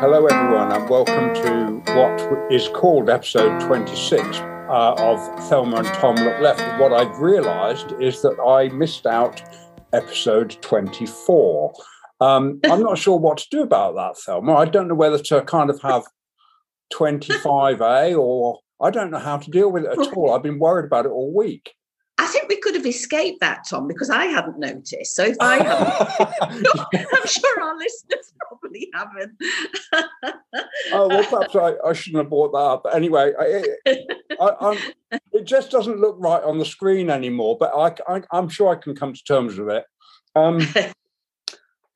Hello everyone, and welcome to what is called episode 26 uh, of Thelma and Tom Look Left. What I've realised is that I missed out episode 24. Um, I'm not sure what to do about that, Thelma. I don't know whether to kind of have 25A or I don't know how to deal with it at all. I've been worried about it all week. I think we could have escaped that, Tom, because I hadn't noticed. So if I haven't, I'm sure our listeners probably haven't. oh well, perhaps I, I, shouldn't have brought that up. But anyway, it, I, it just doesn't look right on the screen anymore. But I, am sure I can come to terms with it. Um,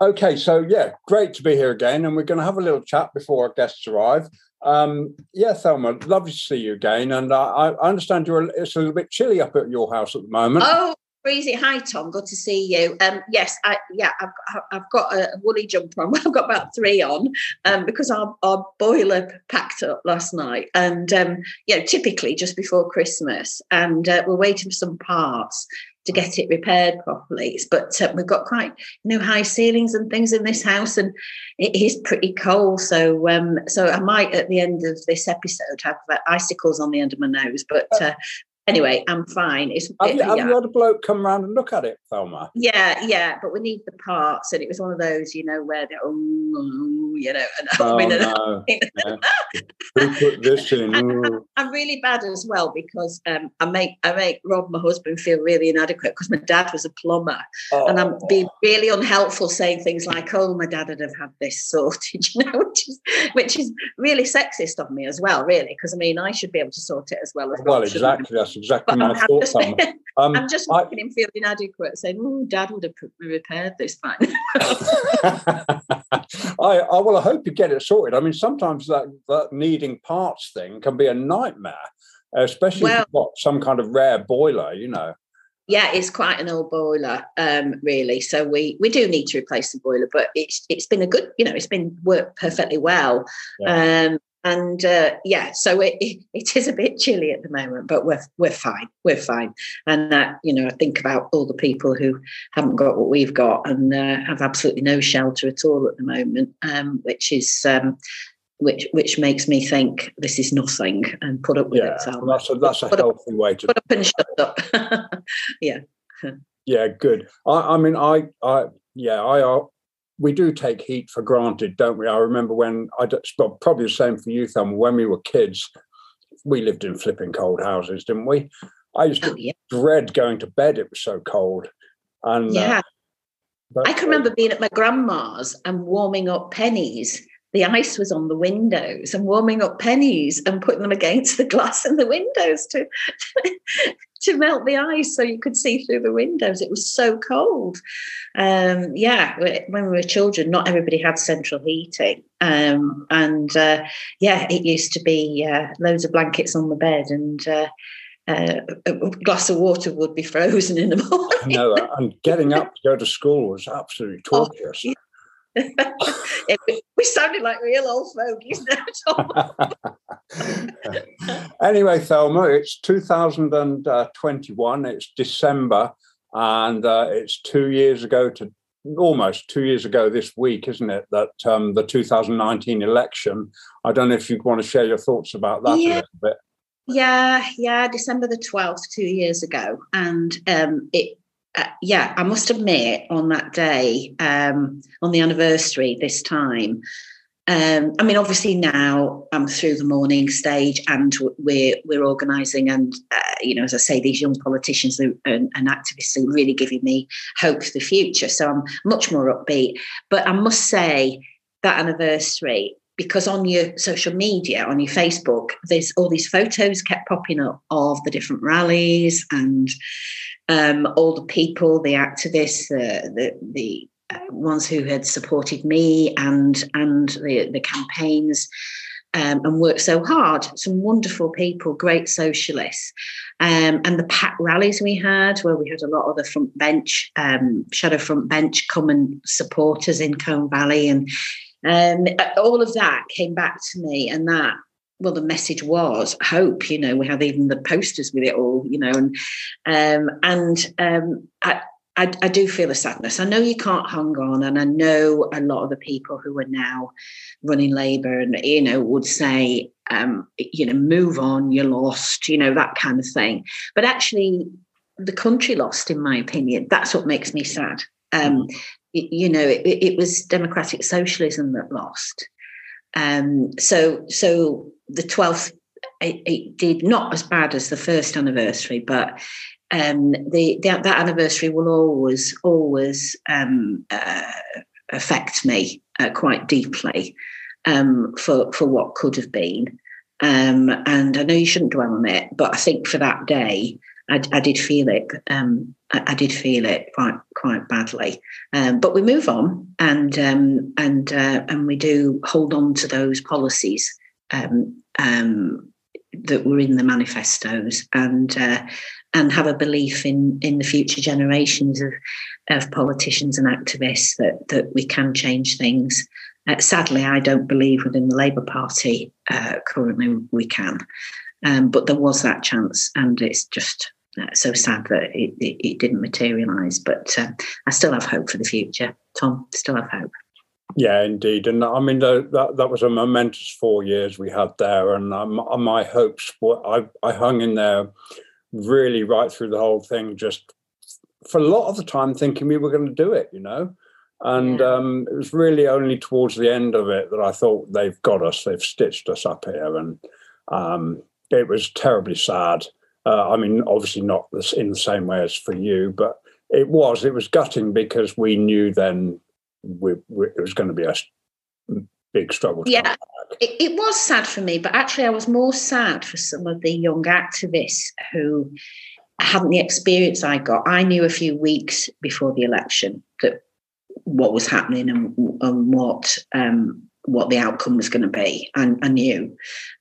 okay, so yeah, great to be here again, and we're going to have a little chat before our guests arrive. Um, yeah, Thelma, lovely to see you again. And I, I understand you're it's a little bit chilly up at your house at the moment. Oh, Hi Tom, good to see you. Um, yes, I, yeah, I've, I've got a woolly jumper on. I've got about three on um, because our, our boiler packed up last night, and um, you know, typically just before Christmas, and uh, we're waiting for some parts to get it repaired properly. But uh, we've got quite you know high ceilings and things in this house, and it is pretty cold. So um, so I might at the end of this episode have uh, icicles on the end of my nose, but uh, anyway, I'm fine. It's, have, you, have yeah. you had a bloke come round and look at it, Thelma? Yeah, yeah, but we need the parts, and it was one of those, you know, where they oh, you know, and oh, I mean, no. Who put this in? I'm, I'm, really bad as well because um, I make I make Rob, my husband, feel really inadequate because my dad was a plumber, oh. and I'm being really unhelpful, saying things like, "Oh, my dad would have had this sorted," you know, which is which is really sexist of me as well, really, because I mean, I should be able to sort it as well as well. Exactly, that's exactly but my I'm thoughts. Just, um, I'm just making him feel inadequate, saying, "Oh, Dad would have repaired this fine." I, I well, I hope you get it sorted. I mean, sometimes that that needing parts thing can be a nightmare, especially well, if you've got some kind of rare boiler, you know. Yeah, it's quite an old boiler, um, really. So we we do need to replace the boiler, but it's it's been a good, you know, it's been worked perfectly well. Yeah. Um, and uh, yeah, so it, it is a bit chilly at the moment, but we're we're fine. We're fine. And that you know, I think about all the people who haven't got what we've got and uh, have absolutely no shelter at all at the moment, um, which is um, which which makes me think this is nothing and put up with yeah, it. So that's a, that's a healthy up, way to put up and shut up. yeah. Yeah, good. I, I mean, I, I, yeah, I, uh, we do take heat for granted, don't we? I remember when I probably the same for you, Thelma. When we were kids, we lived in flipping cold houses, didn't we? I used to oh, yeah. dread going to bed; it was so cold. And uh, yeah, uh, I can remember being at my grandma's and warming up pennies. The ice was on the windows and warming up pennies and putting them against the glass in the windows to to melt the ice so you could see through the windows. It was so cold. Um, yeah, when we were children, not everybody had central heating. Um, and uh, yeah, it used to be uh, loads of blankets on the bed and uh, uh a glass of water would be frozen in the morning. no, and getting up to go to school was absolutely oh, torturous. Oh, we sounded like real old fogies now, anyway, Thelma, it's 2021. It's December, and uh, it's two years ago to almost two years ago this week, isn't it? That um, the 2019 election. I don't know if you want to share your thoughts about that yeah. a little bit. Yeah, yeah, December the 12th, two years ago. And um, it uh, yeah, I must admit, on that day, um, on the anniversary this time, um, I mean, obviously now I'm through the mourning stage, and we're we're organising, and uh, you know, as I say, these young politicians and, and, activists are really giving me hope for the future. So I'm much more upbeat. But I must say that anniversary, because on your social media, on your Facebook, there's all these photos kept popping up of the different rallies and um, all the people, the activists, the the, uh, ones who had supported me and and the the campaigns. Um, and worked so hard. Some wonderful people, great socialists, um, and the packed rallies we had, where we had a lot of the front bench, um, shadow front bench, come and support us in Colne Valley, and um, all of that came back to me, and that well, the message was hope. You know, we had even the posters with it all. You know, and um, and um, I, I, I, do feel a sadness. I know you can't hang on, and I know a lot of the people who are now running Labour and you know would say, um, you know, move on, you're lost, you know, that kind of thing. But actually, the country lost, in my opinion. That's what makes me sad. Um, mm-hmm. it, you know, it, it, was democratic socialism that lost. Um, so, so the twelfth, it, it did not as bad as the first anniversary, but um, the, the, that anniversary will always always um, uh, affect me uh, quite deeply um, for for what could have been. Um, and I know you shouldn't dwell on it, but I think for that day, I, I did feel it. Um, I, I, did feel it quite quite badly. Um, but we move on, and and uh, and we do hold on to those policies that were in the manifestos and uh, and have a belief in in the future generations of of politicians and activists that that we can change things. Uh, sadly, I don't believe within the Labour Party uh, currently we can, um, but there was that chance, and it's just uh, so sad that it, it, it didn't materialise. But uh, I still have hope for the future. Tom, still have hope. Yeah, indeed, and I mean the, that that was a momentous four years we had there, and um, my hopes. I I hung in there really right through the whole thing, just for a lot of the time thinking we were going to do it, you know. And yeah. um, it was really only towards the end of it that I thought they've got us, they've stitched us up here, and um, it was terribly sad. Uh, I mean, obviously not in the same way as for you, but it was. It was gutting because we knew then we, we, it was going to be a big struggle. yeah, it, it, was sad for me, but actually, I was more sad for some of the young activists who hadn't the experience I got. I knew a few weeks before the election that what was happening and, and what um, what the outcome was going to be. I, I knew,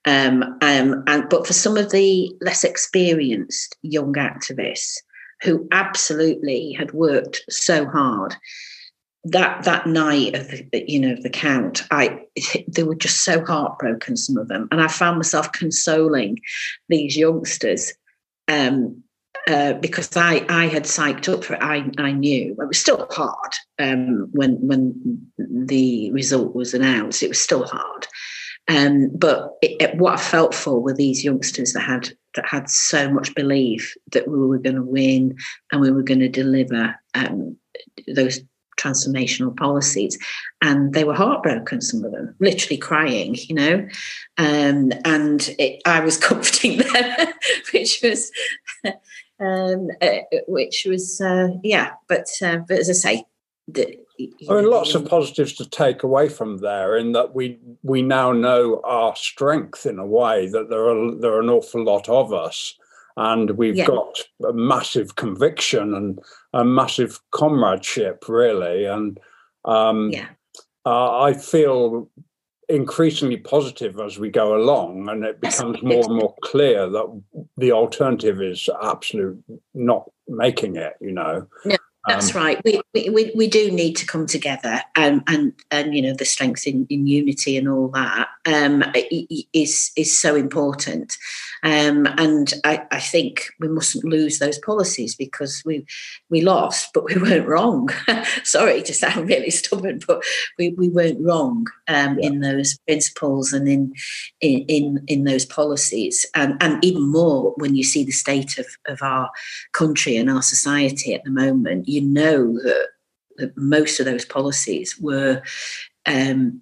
um, um, and but for some of the less experienced young activists who absolutely had worked so hard that that night of the you know the count i they were just so heartbroken some of them and i found myself consoling these youngsters um, uh, because I, I had psyched up for it. I, I knew it was still hard um, when when the result was announced. It was still hard, um, but it, it, what I felt for were these youngsters that had that had so much belief that we were going to win and we were going to deliver um, those transformational policies and they were heartbroken some of them literally crying you know? Um, and it, i was comforting them which was um, uh, which was uh, yeah but uh, but as i say the, I mean, lots of positives to take away from there, in that we we now know our strength in a way that there are there are an awful lot of us, and we've yeah. got a massive conviction and a massive comradeship, really. And um, yeah. uh, I feel increasingly positive as we go along, and it becomes more and more clear that the alternative is absolute not making it. You know. Yeah. That's um, right. We, we we do need to come together, and and and you know the strength in, in unity and all that um, is is so important. Um, and I, I think we mustn't lose those policies because we we lost, but we weren't wrong. Sorry to sound really stubborn, but we, we weren't wrong um, yeah. in those principles and in in in, in those policies, and and even more when you see the state of, of our country and our society at the moment you know that, that most of those policies were um,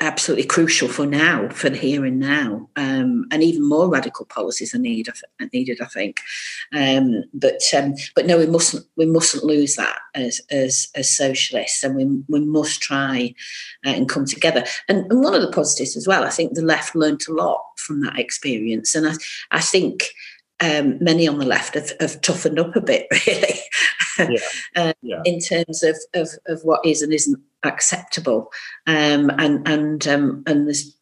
absolutely crucial for now, for the here and now, um, and even more radical policies are needed. Needed, I think. Um, but um, but no, we mustn't we mustn't lose that as as, as socialists, and we we must try uh, and come together. And, and one of the positives as well, I think the left learnt a lot from that experience, and I I think um, many on the left have, have, toughened up a bit, really, yeah. uh, yeah. in terms of, of, of, what is and isn't acceptable, um, and and um, and there's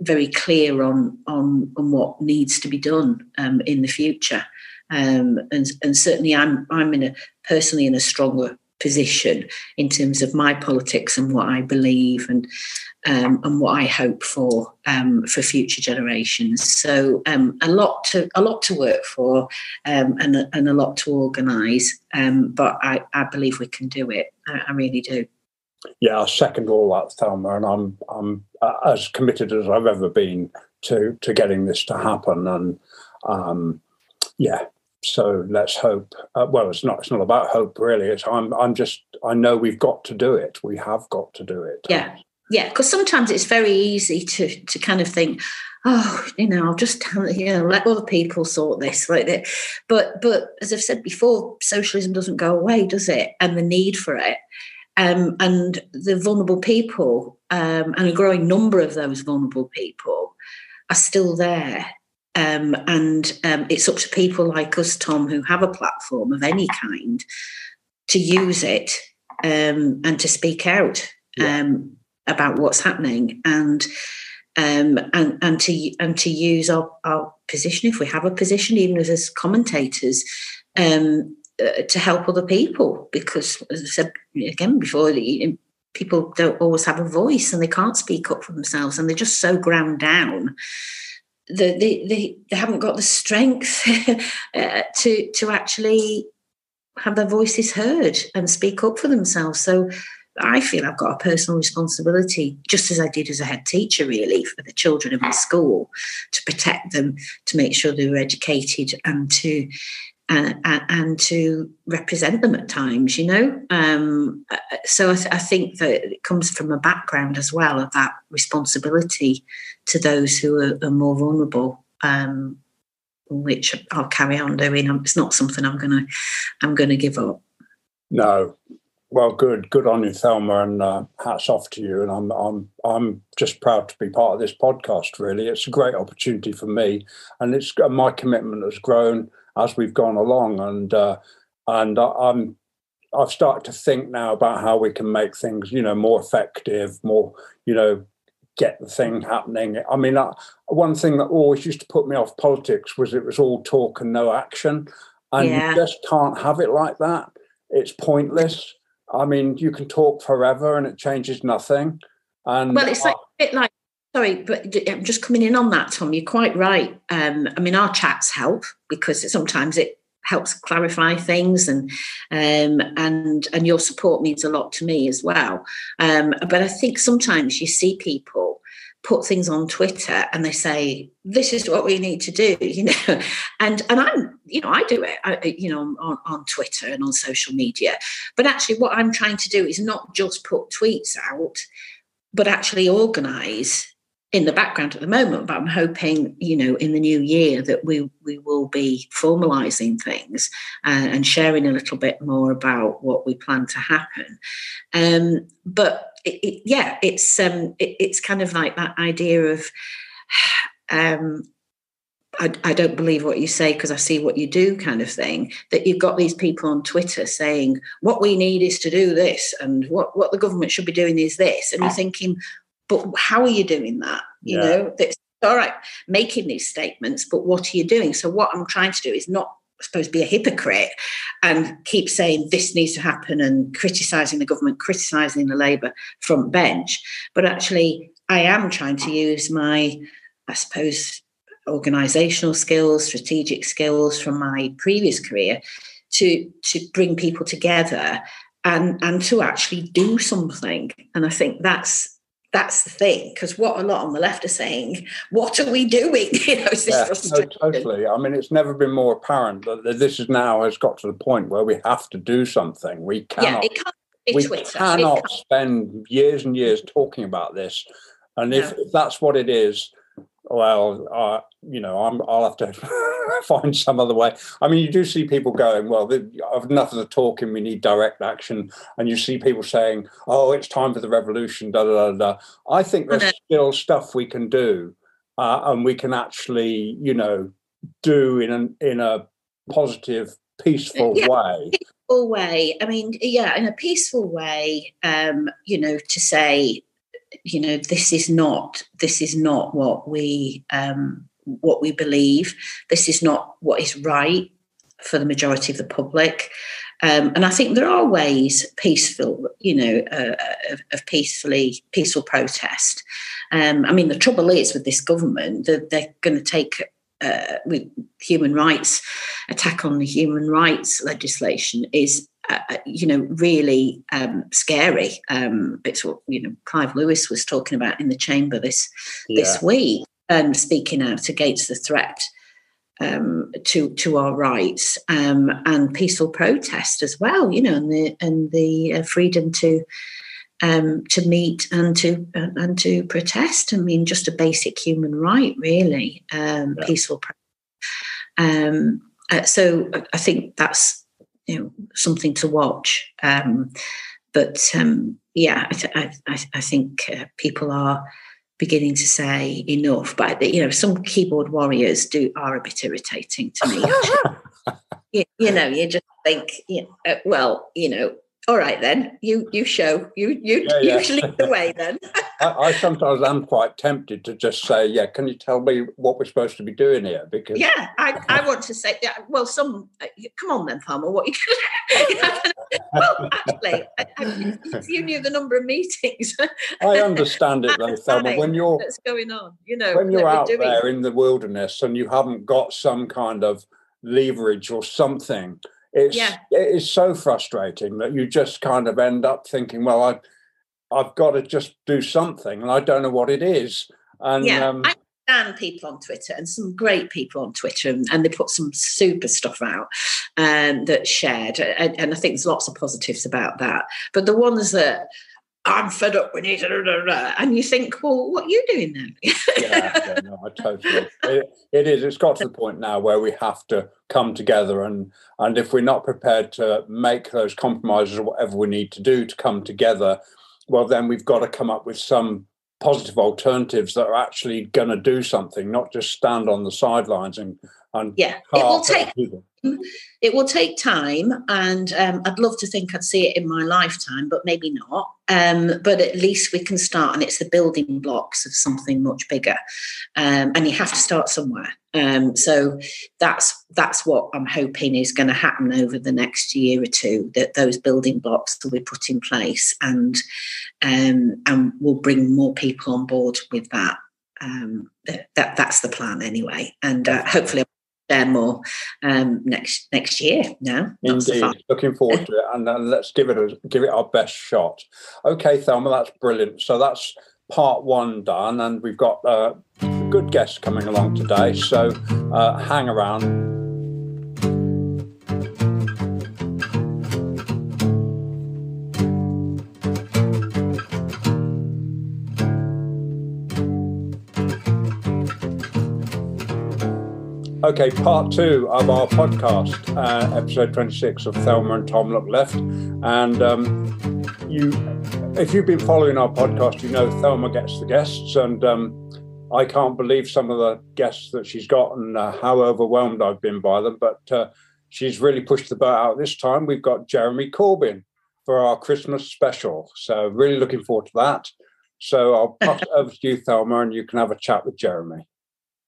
very clear on on on what needs to be done um, in the future, um, and and certainly I'm I'm in a personally in a stronger position in terms of my politics and what I believe and um, and what I hope for um, for future generations. So a lot to a lot to work for and and a lot to organise. Um, but I, I believe we can do it. I, I, really do. Yeah, I second all that, Thelma, and I'm I'm uh, as committed as I've ever been to to getting this to happen. And um, yeah, so let's hope. Uh, well, it's not. It's not about hope, really. It's I'm. I'm just. I know we've got to do it. We have got to do it. Yeah, yeah. Because sometimes it's very easy to to kind of think, oh, you know, I'll just you know let other people sort this like that. But but as I've said before, socialism doesn't go away, does it? And the need for it. Um, and the vulnerable people um, and a growing number of those vulnerable people are still there um, and um, it's up to people like us, Tom, who have a platform of any kind, to use it um, and to speak out yeah. Um, about what's happening and um, and and to and to use our, our position if we have a position, even as, as commentators. Um, uh, to help other people, because as I said again before, people don't always have a voice and they can't speak up for themselves, and they're just so ground down the, they, they, they haven't got the strength uh, to to actually have their voices heard and speak up for themselves. So I feel I've got a personal responsibility, just as I did as a head teacher, really, for the children in my school, to protect them, to make sure they were educated, and to and, and, to represent them at times, you know. Um, uh, so I, th- I, think that it comes from a background as well of that responsibility to those who are, are more vulnerable, um, which I'll carry on doing. It's not something I'm gonna I'm gonna give up. No, well, good, good on you, Thelma, and uh, hats off to you. And I'm, I'm, I'm just proud to be part of this podcast. Really, it's a great opportunity for me, and it's my commitment has grown as we've gone along, and uh, and I'm I've started to think now about how we can make things, you know, more effective, more, you know, get the thing happening. I mean, I, one thing that always used to put me off politics was it was all talk and no action, and yeah. you just can't have it like that. It's pointless. I mean, you can talk forever and it changes nothing. And well, it's like a bit like Sorry, but I'm just coming in on that, Tom. You're quite right. Um, I mean, our chats help because sometimes it helps clarify things, and um, and and your support means a lot to me as well. Um, but I think sometimes you see people put things on Twitter and they say, "This is what we need to do," you know, and and I'm, you know, I do it, I, you know, on, on Twitter and on social media. But actually, what I'm trying to do is not just put tweets out, but actually organise in the background at the moment, but I'm hoping, you know, in the new year that we we will be formalising things uh, and sharing a little bit more about what we plan to happen. Um, but it, it, yeah, it's um, it, it's kind of like that idea of. Um, I, I, don't believe what you say because I see what you do, kind of thing. That you've got these people on Twitter saying what we need is to do this, and what what the government should be doing is this, and you're thinking, but how are you doing that? You yeah. know, that's all right, making these statements, but what are you doing? So, what I'm trying to do is not I suppose be a hypocrite and keep saying this needs to happen and criticizing the government, criticizing the Labour front bench. But actually, I am trying to use my, I suppose, organizational skills, strategic skills from my previous career to to bring people together and and to actually do something. And I think that's that's the thing because what a lot on the left are saying what are we doing? You know yeah, no, totally. I mean it's never been more apparent that this is now has got to the point where we have to do something. We cannot yeah, we Twitter. cannot spend years and years talking about this. And no. if, if that's what it is well, uh, you know, I'm, I'll have to find some other way. I mean, you do see people going, well, I've enough of the talking, we need direct action. And you see people saying, oh, it's time for the revolution, da da da da. I think there's still stuff we can do uh, and we can actually, you know, do in, an, in a positive, peaceful yeah. way. Peaceful way. I mean, yeah, in a peaceful way, um, you know, to say, you know this is not this is not what we um, what we believe this is not what is right for the majority of the public Um, and I think there are ways, peaceful, you know, uh, of, of, peacefully peaceful protest. Um, I mean, the trouble is with this government that they're going to take uh, with human rights attack on the human rights legislation is uh, uh, you know really um, scary um, it's what you know clive lewis was talking about in the chamber this yeah. this week and speaking out against the threat um, to to our rights um, and peaceful protest as well you know and the and the uh, freedom to um, to meet and to uh, and to protest. I mean, just a basic human right, really, um, yeah. peaceful. Um, uh, so I think that's you know something to watch. Um, but um, yeah, I, I, I think uh, people are beginning to say enough. But you know, some keyboard warriors do are a bit irritating to me. you, you, know, you just think, you know, uh, well, you know, all right then. You you show. You you yeah, yeah. lead the way then. I, I, sometimes am quite tempted to just say yeah can you tell me what we're supposed to be doing here? Because yeah i, I want to say yeah, well some uh, come on then farmer what you well actually I, I, you knew the number of meetings i understand it though Thelma when you're what's going on you know when you're out there in the wilderness and you haven't got some kind of leverage or something it's yeah. it is so frustrating that you just kind of end up thinking, well, I I've got to just do something, and I don't know what it is. And yeah, um, I understand people on Twitter and some great people on Twitter, and, and they put some super stuff out um, that's shared, and, and I think there's lots of positives about that. But the ones that I'm fed up with it. And you think, well, what are you doing then? yeah, yeah, no, I totally. It, it is. It's got to the point now where we have to come together, and and if we're not prepared to make those compromises or whatever we need to do to come together, well, then we've got to come up with some positive alternatives that are actually going to do something, not just stand on the sidelines and and yeah, it will take people it will take time, and um, I'd love to think I'd see it in my lifetime, but maybe not. Um, but at least we can start, and it's the building blocks of something much bigger. Um, and you have to start somewhere. Um, so that's that's what I'm hoping is going to happen over the next year or two. That those building blocks will be put in place, and um, and we'll bring more people on board with that. Um, that that's the plan anyway, and uh, hopefully share more um, next next year. Now, indeed, looking forward to it, and let's give it a, give it our best shot. Okay, Thelma, that's brilliant. So that's part one done, and we've got uh, good guests coming along today. So uh, hang around. Okay, part two of our podcast, uh, episode 26 of Thelma and Tom Look Left. And um, you, if you've been following our podcast, you know Thelma gets the guests. And um, I can't believe some of the guests that she's got and uh, how overwhelmed I've been by them. But uh, she's really pushed the boat out this time. We've got Jeremy Corbyn for our Christmas special. So, really looking forward to that. So, I'll pass over to you, Thelma, and you can have a chat with Jeremy.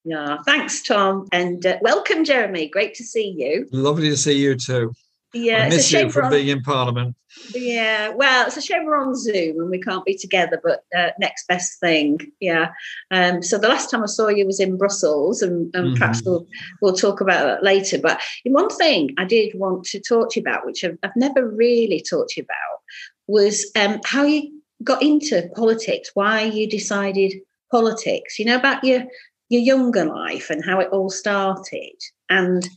Yeah, thanks, Tom, and uh, welcome, Jeremy. Great to see you. Lovely to see you too. Yeah, I miss you from on, being in Parliament. Yeah, well, it's a shame we're on Zoom and we can't be together, but uh, next best thing. Yeah. Um, so the last time I saw you was in Brussels, and, and mm-hmm. perhaps we'll we'll talk about that later. But one thing I did want to talk to you about, which I've, I've never really talked to you about, was um, how you got into politics. Why you decided politics. You know about your your younger life and how it all started. And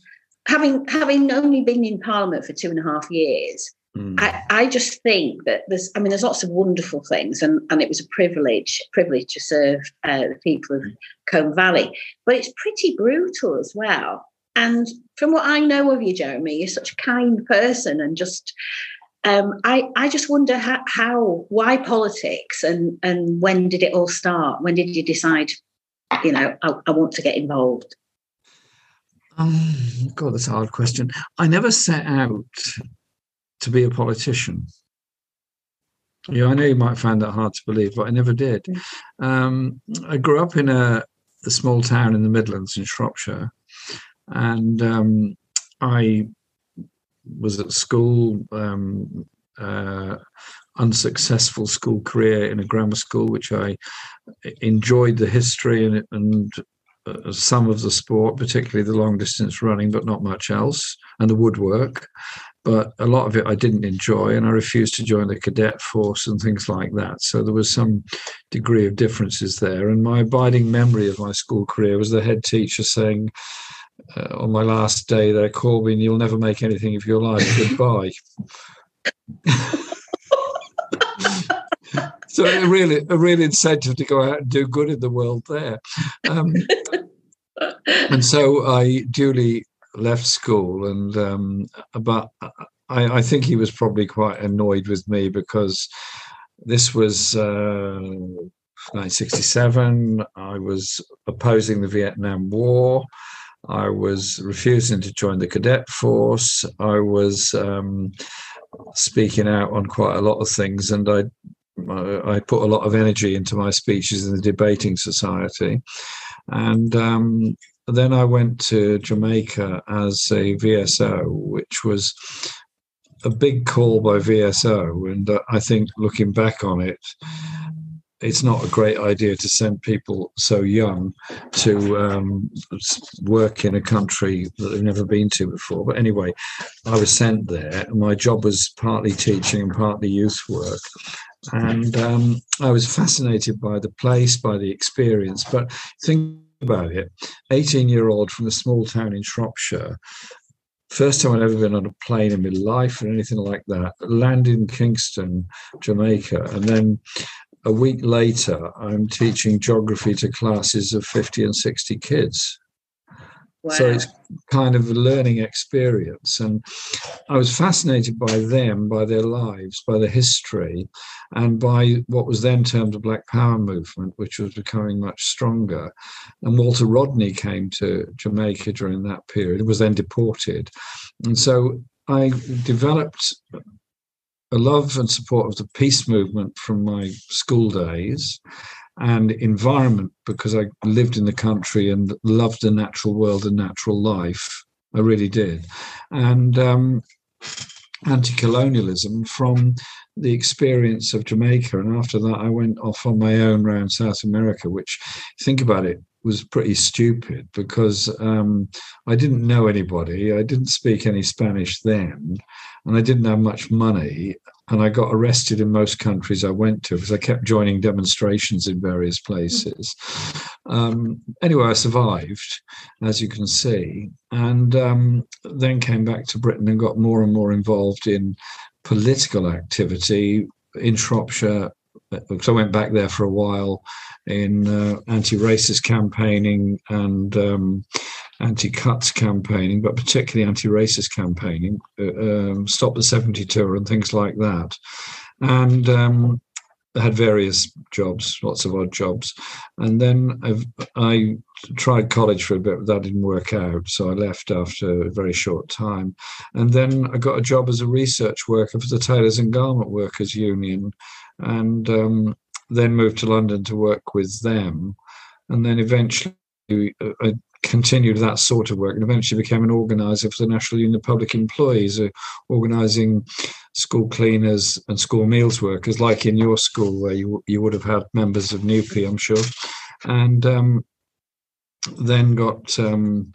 having having only been in Parliament for two and a half years, mm. I, I just think that there's I mean there's lots of wonderful things and, and it was a privilege privilege to serve uh, the people of Colne Valley. But it's pretty brutal as well. And from what I know of you, Jeremy, you're such a kind person and just um, I, I just wonder how, how, why politics and, and when did it all start? When did you decide you know, I, I want to get involved? Um, God, that's a hard question. I never set out to be a politician. Yeah, I know you might find that hard to believe, but I never did. Mm. Um, I grew up in a, a, small town in the Midlands in Shropshire, and um, I was at school, um, uh, unsuccessful school career in a grammar school, which I enjoyed the history and, and uh, some of the sport, particularly the long distance running, but not much else, and the woodwork. But a lot of it I didn't enjoy, and I refused to join the cadet force and things like that. So there was some degree of differences there. And my abiding memory of my school career was the head teacher saying, uh, on my last day there, Corbyn, you'll never make anything of your life. Goodbye. so a really a real incentive to go out and do good in the world there. Um, and so I duly left school, and um, but I, I, think he was probably quite annoyed with me because this was. Uh, 1967, I was opposing the Vietnam War. I was refusing to join the cadet force. I was um, speaking out on quite a lot of things, and I I put a lot of energy into my speeches in the debating society, and um, then I went to Jamaica as a VSO, which was a big call by VSO, and uh, I think looking back on it, it's not a great idea to send people so young to um, work in a country that they've never been to before. But anyway, I was sent there. My job was partly teaching and partly youth work. And um, I was fascinated by the place, by the experience. But think about it 18 year old from a small town in Shropshire, first time I'd ever been on a plane in my life or anything like that, land in Kingston, Jamaica, and then a week later, I'm teaching geography to classes of 50 and 60 kids. Wow. So it's kind of a learning experience. And I was fascinated by them, by their lives, by the history, and by what was then termed the Black Power movement, which was becoming much stronger. And Walter Rodney came to Jamaica during that period, was then deported. And so I developed a love and support of the peace movement from my school days and environment because I lived in the country and loved the natural world and natural life. I really did. And um, anti colonialism from the experience of Jamaica. And after that, I went off on my own around South America, which, think about it, was pretty stupid because um, I didn't know anybody. I didn't speak any Spanish then, and I didn't have much money. And I got arrested in most countries I went to because I kept joining demonstrations in various places. Um, anyway, I survived, as you can see, and um, then came back to Britain and got more and more involved in political activity in Shropshire. Because I went back there for a while in uh, anti-racist campaigning and um, anti-cuts campaigning, but particularly anti-racist campaigning, uh, um, Stop the Seventy Tour and things like that. And um, had various jobs, lots of odd jobs. And then I've, i tried college for a bit, but that didn't work out. So I left after a very short time. And then I got a job as a research worker for the Tailors and Garment Workers Union. And um, then moved to London to work with them. And then eventually uh, I continued that sort of work and eventually became an organizer for the National Union of Public Employees, uh, organizing school cleaners and school meals workers, like in your school where you, you would have had members of NUPE, I'm sure. And um, then got um,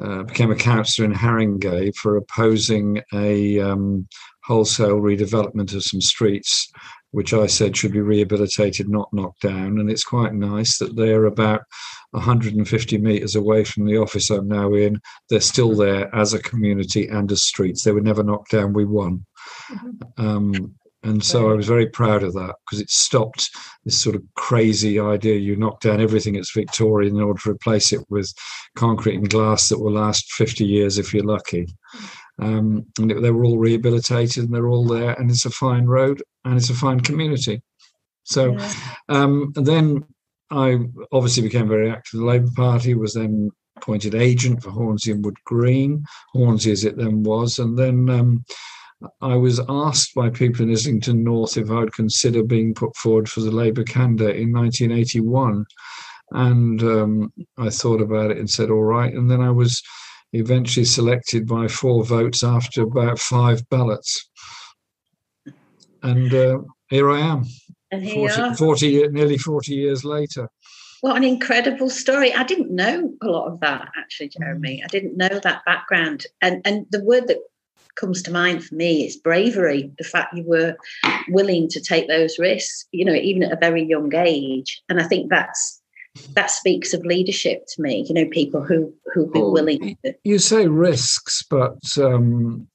uh, became a councillor in Haringey for opposing a um, wholesale redevelopment of some streets which I said should be rehabilitated, not knocked down. And it's quite nice that they're about 150 metres away from the office I'm now in. They're still there as a community and as streets. They were never knocked down. We won. Mm-hmm. Um, and so I was very proud of that because it stopped this sort of crazy idea you knock down everything that's Victorian in order to replace it with concrete and glass that will last 50 years if you're lucky. Um, and they were all rehabilitated and they're all there, and it's a fine road and it's a fine community. So um, then I obviously became very active in the Labour Party, was then appointed agent for Hornsey and Wood Green, Hornsey as it then was, and then um, I was asked by people in Islington North if I would consider being put forward for the Labour candidate in 1981. And um, I thought about it and said, all right. And then I was eventually selected by four votes after about five ballots. And uh, here I am, And here 40, are. 40 year- nearly 40 years later. What an incredible story. I didn't know a lot of that actually, Jeremy. I didn't know that background. And and the word that comes to mind for me is bravery. The fact you were willing to take those risks, you know, even at a very young age. And I think that's that speaks of leadership to me, you know, people who who've been Oh, willing to You say risks, but um,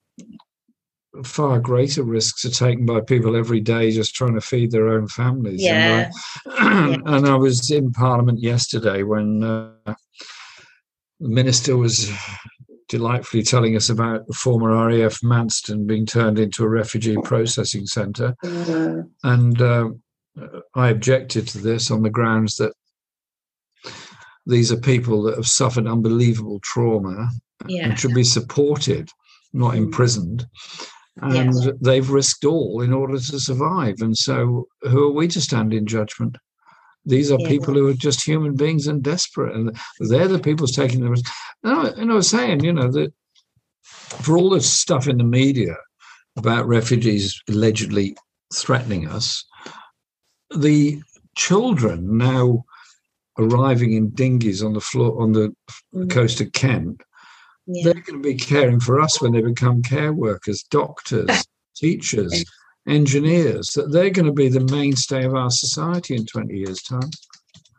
far greater risks are taken by people every day just trying to feed their own families. Yeah. And I, and I was in Parliament yesterday when uh, the minister was delightfully telling us about the former RAF Manston being turned into a refugee processing centre. uh, And uh, I objected to this on the grounds that these are people that have suffered unbelievable trauma yeah. and should be supported, not Mm. imprisoned. And Yes. they've risked all in order to survive. And so, who are we to stand in judgment? These are Yeah. people who are just human beings and desperate, and they're the people taking the risk. And I, and I was saying, you know, that for all this stuff in the media about refugees allegedly threatening us, the children now arriving in dinghies on the floor on the Mm, coast of Kent yeah. they're going to be caring for us when they become care workers, doctors, teachers, engineers. That they're going to be the mainstay of our society in 20 years' time.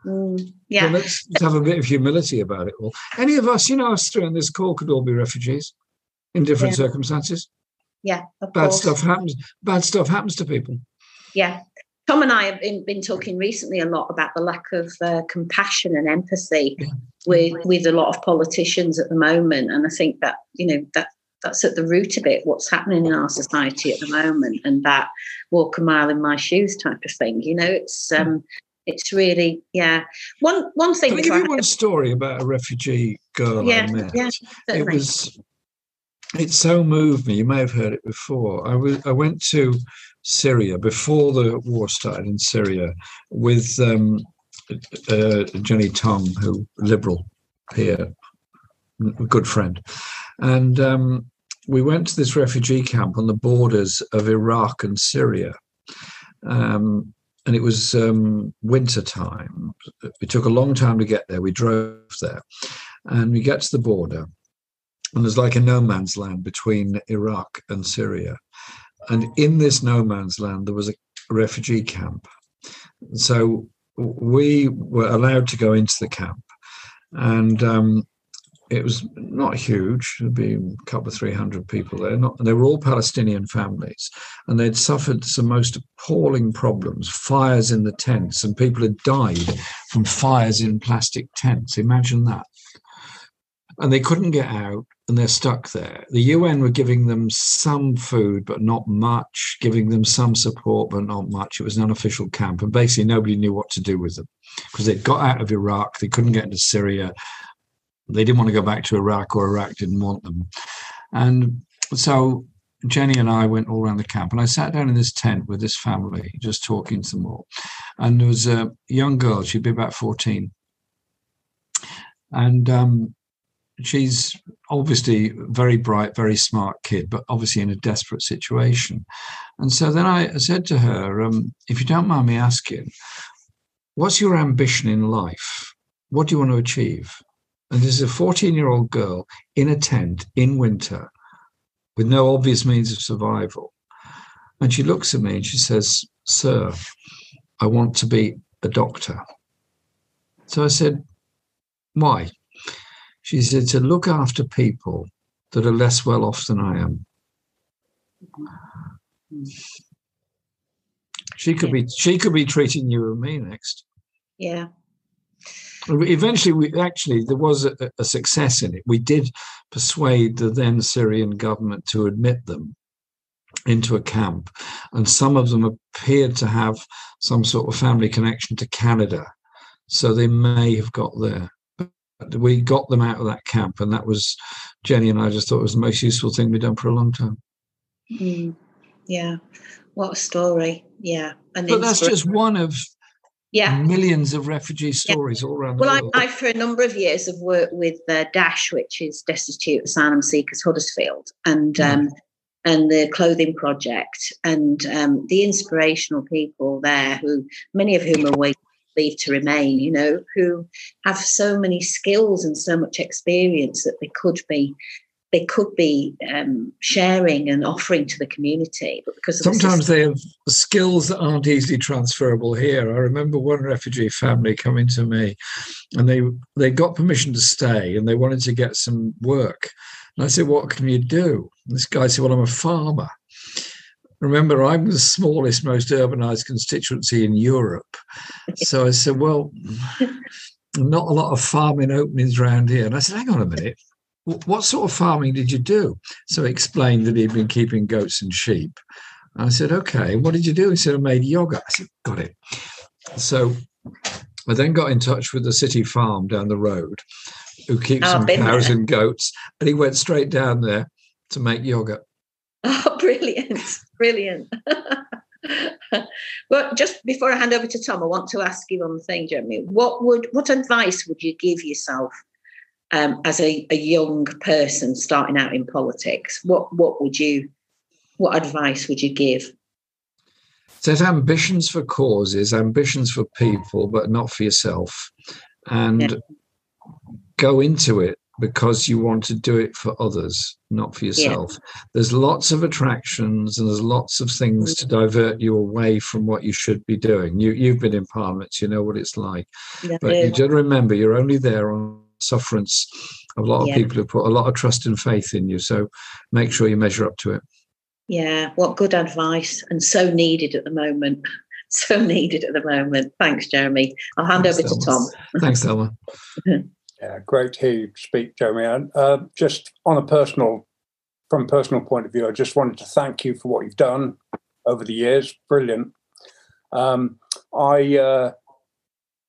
Mm, So yeah. let's have a bit of humility about it all. Any of us, you know, us three on this call could all be refugees in different Yeah. circumstances. Yeah. Of Bad course. stuff happens. Bad stuff happens to people. Yeah. Tom and I have been, been talking recently a lot about the lack of uh, compassion and empathy Yeah. with with a lot of politicians at the moment, and I think that you know that that's at the root of it. What's happening in our society at the moment, and that walk a mile in my shoes type of thing. You know, it's um, it's really yeah. One one thing. Can I give I- you one story about a refugee girl yeah, I met? yeah, it was it so moved me you may have heard it before i was i went to syria before the war started in syria with um uh, jenny tonge who liberal here a good friend and um we went to this refugee camp on the borders of iraq and syria um and it was um, winter time. It took a long time to get there. We drove there, and we get to the border, and there's like a no man's land between Iraq and Syria. And in this no man's land, there was a refugee camp. So we were allowed to go into the camp, and um, it was not huge. There'd be a couple of three hundred people there. Not, they were all Palestinian families, and they'd suffered some most appalling problems: fires in the tents, and people had died from fires in plastic tents. Imagine that. And they couldn't get out, and they're stuck there. The UN were giving them some food, but not much, giving them some support, but not much. It was an unofficial camp, and basically nobody knew what to do with them because they'd got out of Iraq, they couldn't get into Syria, they didn't want to go back to Iraq, or Iraq didn't want them. And so Jenny and I went all around the camp, and I sat down in this tent with this family, just talking to them all. And there was a young girl; she'd be about fourteen, and um, she's obviously very bright, very smart kid, but obviously in a desperate situation. And so then I said to her, um, "If you don't mind me asking, what's your ambition in life? What do you want to achieve?" And this is a 14 year old girl in a tent in winter with no obvious means of survival. And she looks at me and she says, Sir, I want to be a doctor. So I said, Why? She said, To look after people that are less well off than I am. She could be she could be treating you and me next. yeah. Eventually, we actually there was a, a success in it. We did persuade the then Syrian government to admit them into a camp, and some of them appeared to have some sort of family connection to Canada, so they may have got there. But we got them out of that camp, and that was Jenny and I just thought it was the most useful thing we'd done for a long time. Mm, yeah. What a story. Yeah. And But that's just one of Yeah. Millions of refugee stories yeah. all around well, the world. Well, I, I, for a number of years, have worked with uh, Dash, which is Destitute Asylum Seekers Huddersfield, and yeah. um, and the Clothing Project, and um, the inspirational people there, who many of whom are waiting leave to remain, you know, who have so many skills and so much experience that they could be they could be um, sharing and offering to the community. But because sometimes the they have skills that aren't easily transferable here. I remember one refugee family coming to me, and they they got permission to stay, and they wanted to get some work. And I said, "What can you do?" And this guy said, "Well, I'm a farmer." Remember, I'm the smallest, most urbanized constituency in Europe. So I said, Well, not a lot of farming openings around here. And I said, Hang on a minute what sort of farming did you do? So he explained that he'd been keeping goats and sheep. I said, okay, what did you do? He said, I made yogurt. I said, got it. So I then got in touch with the city farm down the road who keeps oh, some cows there. and goats. And he went straight down there to make yogurt. Oh, brilliant. Brilliant. well, just before I hand over to Tom, I want to ask you one thing, Jeremy. What would what advice would you give yourself um, as a, a young person starting out in politics, what what would you what advice would you give? Set ambitions for causes, ambitions for people, but not for yourself, and yeah. go into it because you want to do it for others, not for yourself. Yeah. There's lots of attractions and there's lots of things to divert you away from what you should be doing. You you've been in parliament, you know what it's like. Yeah, but you just remember you're only there on sufferance a lot of yeah. people have put a lot of trust and faith in you. So make sure you measure up to it. Yeah what good advice and so needed at the moment. So needed at the moment. Thanks jeremy. I'll hand thanks, over Thelma. to tom. Thanks Thelma. yeah great to hear you speak jeremy. And uh, just on a personal from a personal point of view i just wanted to thank you for what you've done over the years. Brilliant. Um, i uh,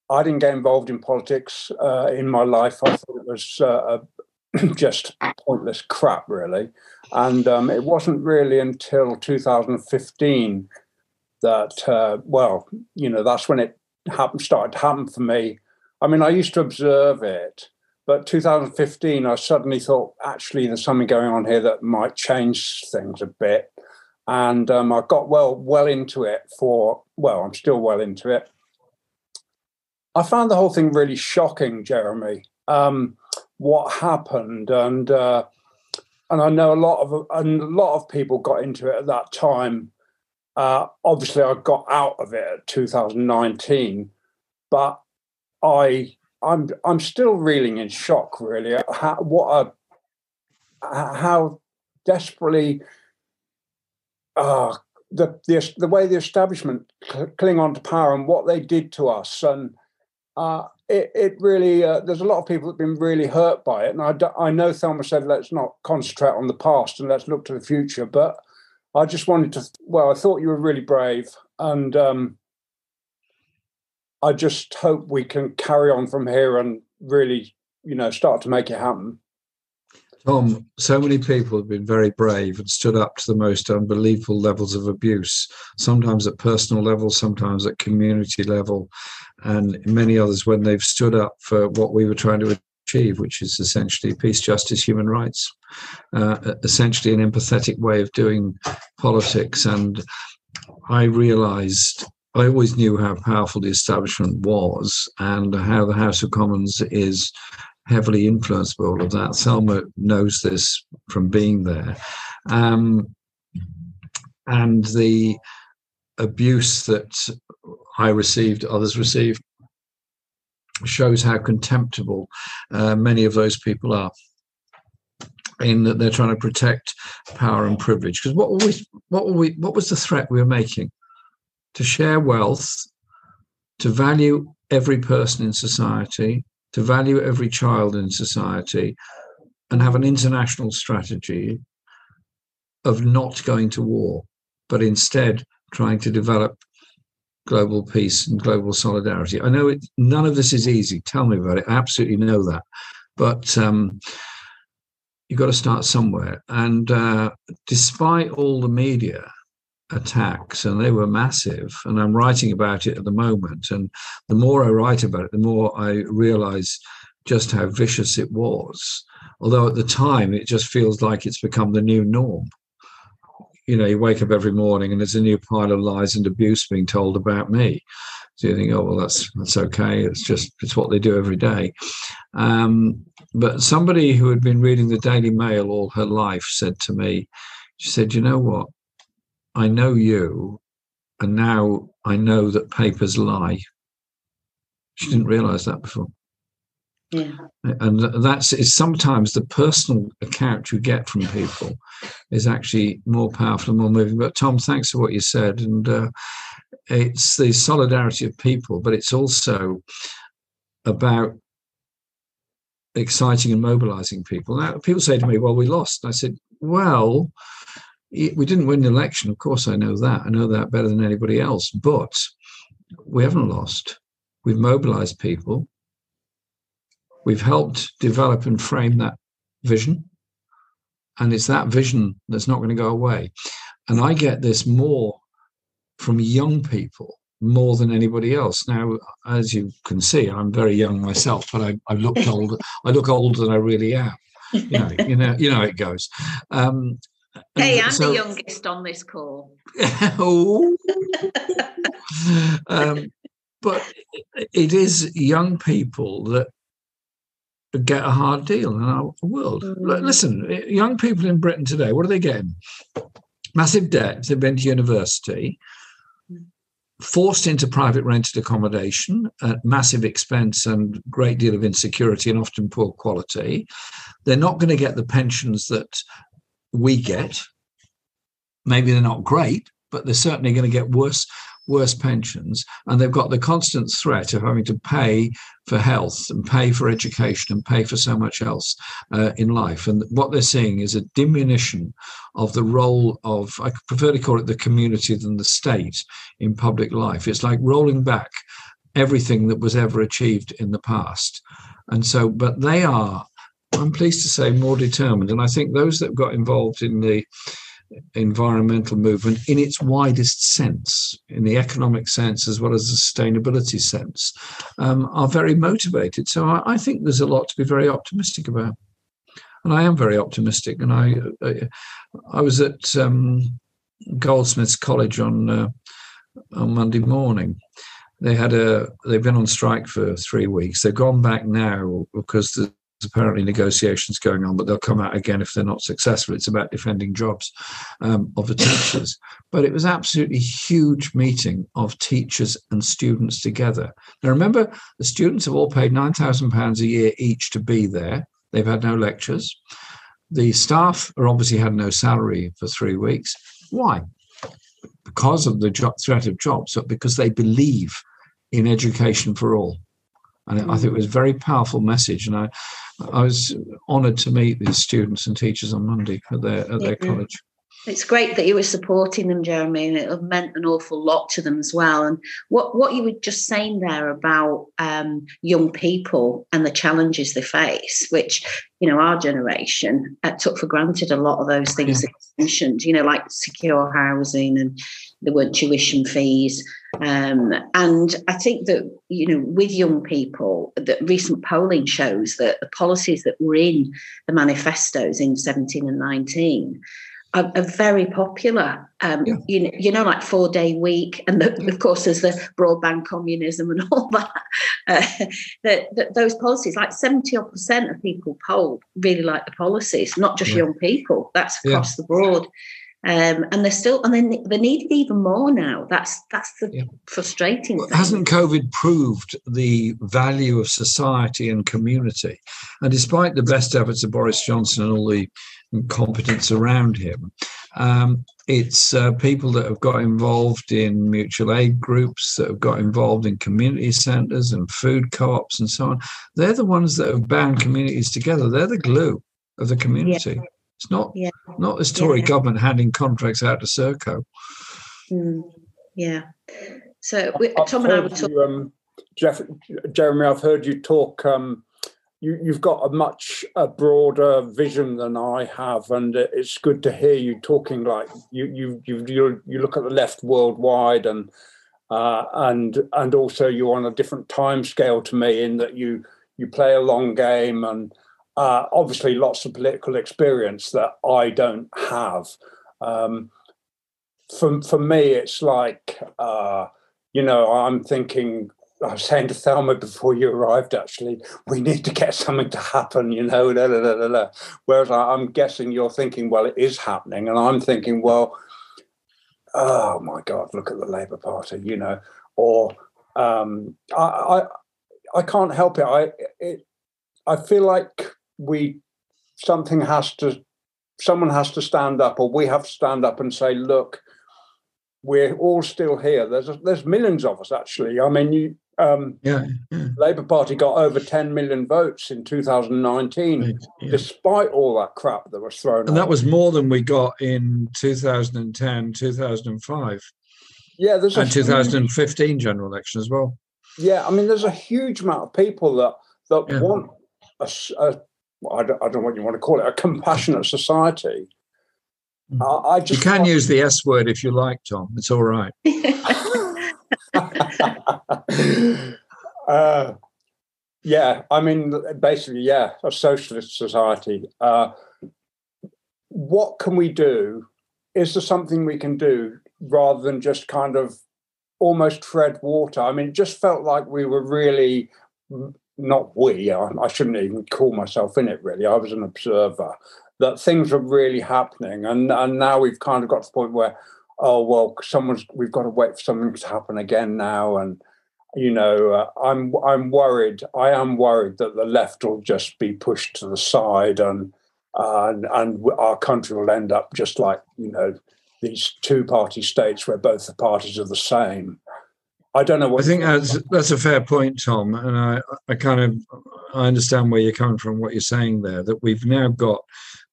I didn't get involved in politics uh, in my life. I thought it was uh, just pointless crap, really. And um, it wasn't really until 2015 that, uh, well, you know, that's when it happened, started to happen for me. I mean, I used to observe it, but 2015, I suddenly thought, actually, there's something going on here that might change things a bit. And um, I got well, well into it for, well, I'm still well into it I found the whole thing really shocking, Jeremy. Um, what happened, and uh, and I know a lot of a lot of people got into it at that time. Uh, obviously, I got out of it at 2019, but I I'm I'm still reeling in shock, really. How, what a how desperately uh, the, the the way the establishment cling on to power and what they did to us and uh, it, it really uh, there's a lot of people that've been really hurt by it and I, I know Thelma said let's not concentrate on the past and let's look to the future but I just wanted to well I thought you were really brave and um, I just hope we can carry on from here and really you know start to make it happen Tom, so many people have been very brave and stood up to the most unbelievable levels of abuse, sometimes at personal level, sometimes at community level, and many others when they've stood up for what we were trying to achieve, which is essentially peace, justice, human rights, uh, essentially an empathetic way of doing politics. And I realized I always knew how powerful the establishment was and how the House of Commons is heavily influenced by all of that. Thelma knows this from being there. Um, and the abuse that I received, others received, shows how contemptible uh, many of those people are in that they're trying to protect power and privilege. Because what were we, what were we, what was the threat we were making? To share wealth, to value every person in society, to value every child in society and have an international strategy of not going to war, but instead trying to develop global peace and global solidarity. I know it, none of this is easy. Tell me about it. I absolutely know that. But um, you've got to start somewhere. And uh, despite all the media attacks, and they were massive. And I'm writing about it at the moment. And the more I write about it, the more I realize just how vicious it was. Although at the time, it just feels like it's become the new norm. You know, you wake up every morning and there's a new pile of lies and abuse being told about me. So you think, oh well, that's that's okay. It's just it's what they do every day. Um, but somebody who had been reading the Daily Mail all her life said to me, she said, you know what? I know you, and now I know that papers lie. She didn't realize that before. Yeah. And that's is sometimes the personal account you get from people is actually more powerful and more moving. But Tom, thanks for what you said. And uh, it's the solidarity of people, but it's also about exciting and mobilizing people. Now, people say to me, Well, we lost. I said, Well, we didn't win the election. Of course, I know that. I know that better than anybody else. But we haven't lost. We've mobilized people. We've helped develop and frame that vision. And it's that vision that's not going to go away. And I get this more from young people more than anybody else. Now, as you can see, I'm very young myself, but I, I look old. I look older than I really am. You know, you know, you know it goes. Um, hey, I'm so, the youngest on this call. oh. um, but it is young people that get a hard deal in our world. Mm. Listen, young people in Britain today, what are they getting? Massive debt. They've been to university forced into private rented accommodation at massive expense and great deal of insecurity and often poor quality. They're not going to get the pensions that we get. Maybe they're not great, but they're certainly going to get worse worse pensions, and they've got the constant threat of having to pay for health and pay for education and pay for so much else uh, in life. And what they're seeing is a diminution of the role of, I prefer to call it the community than the state in public life. It's like rolling back everything that was ever achieved in the past. And so, but they are, I'm pleased to say, more determined. And I think those that got involved in the environmental movement in its widest sense, in the economic sense as well as the sustainability sense, um, are very motivated. So I, I, think there's a lot to be very optimistic about. And I am very optimistic. And I, I, I was at um, Goldsmiths College on uh, on Monday morning. They had a they've been on strike for three weeks. They've gone back now because the apparently negotiations going on, but they'll come out again if they're not successful. It's about defending jobs um, of the teachers. But it was absolutely huge meeting of teachers and students together. Now remember, the students have all paid nine thousand pounds a year each to be there. They've had no lectures. The staff are obviously had no salary for three weeks. Why? Because of the job, threat of jobs, but because they believe in education for all. And I think it was a very powerful message. And I, I was honoured to meet these students and teachers on Monday at their at their college. It's great that you were supporting them, Jeremy, and it meant an awful lot to them as well. And what, what you were just saying there about um, young people and the challenges they face, which, you know, our generation uh, took for granted a lot of those things yeah. that you mentioned, you know, like secure housing and there weren't tuition fees. Um, and I think that, you know, with young people, that recent polling shows that the policies that were in the manifestos in 17 and 19 are, are very popular. Um, yeah. you, know, you know, like four day week, and the, of course there's the broadband communism and all that. Uh, those policies, like seventy odd percent of people polled, really like the policies, not just yeah. young people. That's across yeah. the board. Um, and they're still, and then they need it even more now. That's that's the yeah. frustrating well, Hasn't COVID proved the value of society and community? And despite the best efforts of Boris Johnson and all the competence around him, um, it's uh, people that have got involved in mutual aid groups, that have got involved in community centres and food co-ops and so on. They're the ones that have bound communities together. They're the glue of the community. Yeah. It's not yeah. not this Tory yeah. government handing contracts out to Serco. Mm. Yeah. So we, Tom and I were talking. Um, Jeff, Jeremy, I've heard you talk um, you, you've got a much a broader vision than I have, and it's good to hear you talking like you you you you, you look at the left worldwide and uh, and and also you're on a different time scale to me in that you you play a long game and uh, obviously lots of political experience that I don't have. Um, for for me, it's like uh, you know I'm thinking I was saying to Thelma before you arrived, actually, we need to get something to happen, you know. Da, da, da, da, Whereas I, am guessing you're thinking, well, it is happening. And I'm thinking, well, oh my God, look at the Labour Party, you know. Or um, I, I, I can't help it. I, it, I feel like we, something has to, someone has to stand up, or we have to stand up and say, look, we're all still here. There's there's millions of us actually. I mean, you um, yeah, yeah. Labour Party got over 10 million votes in 2019, right, yeah. despite all that crap that was thrown. And that was more than we got in 2010, 2005. Yeah, there's and 2015 huge, general election as well. Yeah, I mean, there's a huge amount of people that that yeah. want a, a I don't, I don't know what you want to call it, a compassionate society. Mm. I, I just you can use the S word if you like, Tom. It's all right. uh, yeah, I mean, basically, yeah, a socialist society. Uh, what can we do? Is there something we can do rather than just kind of almost tread water? I mean, it just felt like we were really not we. I, I shouldn't even call myself in it. Really, I was an observer. That things were really happening, and and now we've kind of got to the point where oh well someone's we've got to wait for something to happen again now and you know uh, i'm i'm worried i am worried that the left will just be pushed to the side and uh, and, and our country will end up just like you know these two party states where both the parties are the same. I don't know what i think that's that's a fair point tom and i i kind of i understand where you're coming from what you're saying there that we've now got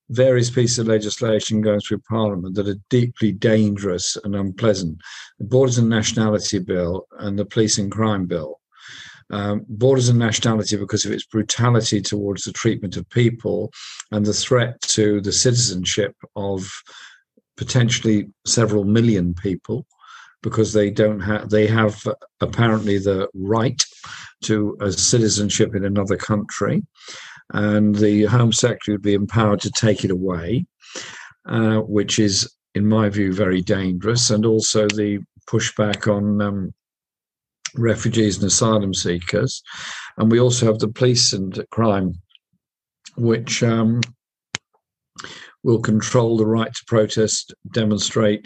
various pieces of legislation going through Parliament that are deeply dangerous and unpleasant. The Borders and Nationality Bill and the Police and Crime Bill. Um, borders and nationality because of its brutality towards the treatment of people and the threat to the citizenship of potentially several million people because they don't have they have apparently the right to a citizenship in another country and the Home Secretary would be empowered to take it away, uh, which is, in my view, very dangerous, and also the pushback on um, refugees and asylum seekers. And we also have the police and crime, which um, will control the right to protest, demonstrate,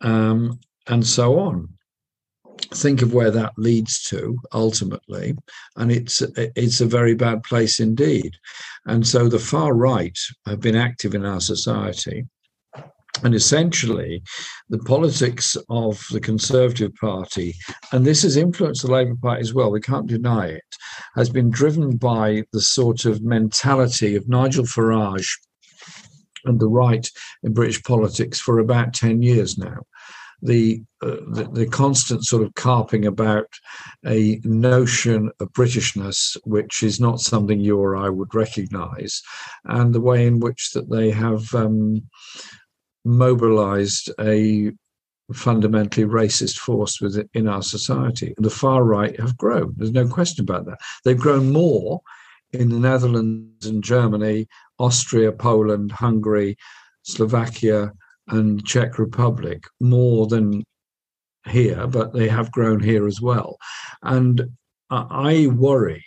um, and so on think of where that leads to ultimately and it's it's a very bad place indeed. And so the far right have been active in our society. And essentially the politics of the conservative party and this has influenced the labour party as well we can't deny it has been driven by the sort of mentality of nigel farage and the right in british politics for about 10 years now the, uh, the, the constant sort of carping about a notion of Britishness, which is not something you or I would recognise, and the way in which that they have um, mobilised a fundamentally racist force within our society. The far right have grown. There's no question about that. They've grown more in the Netherlands and Germany, Austria, Poland, Hungary, Slovakia, and Czech Republic more than here, but they have grown here as well. And I worry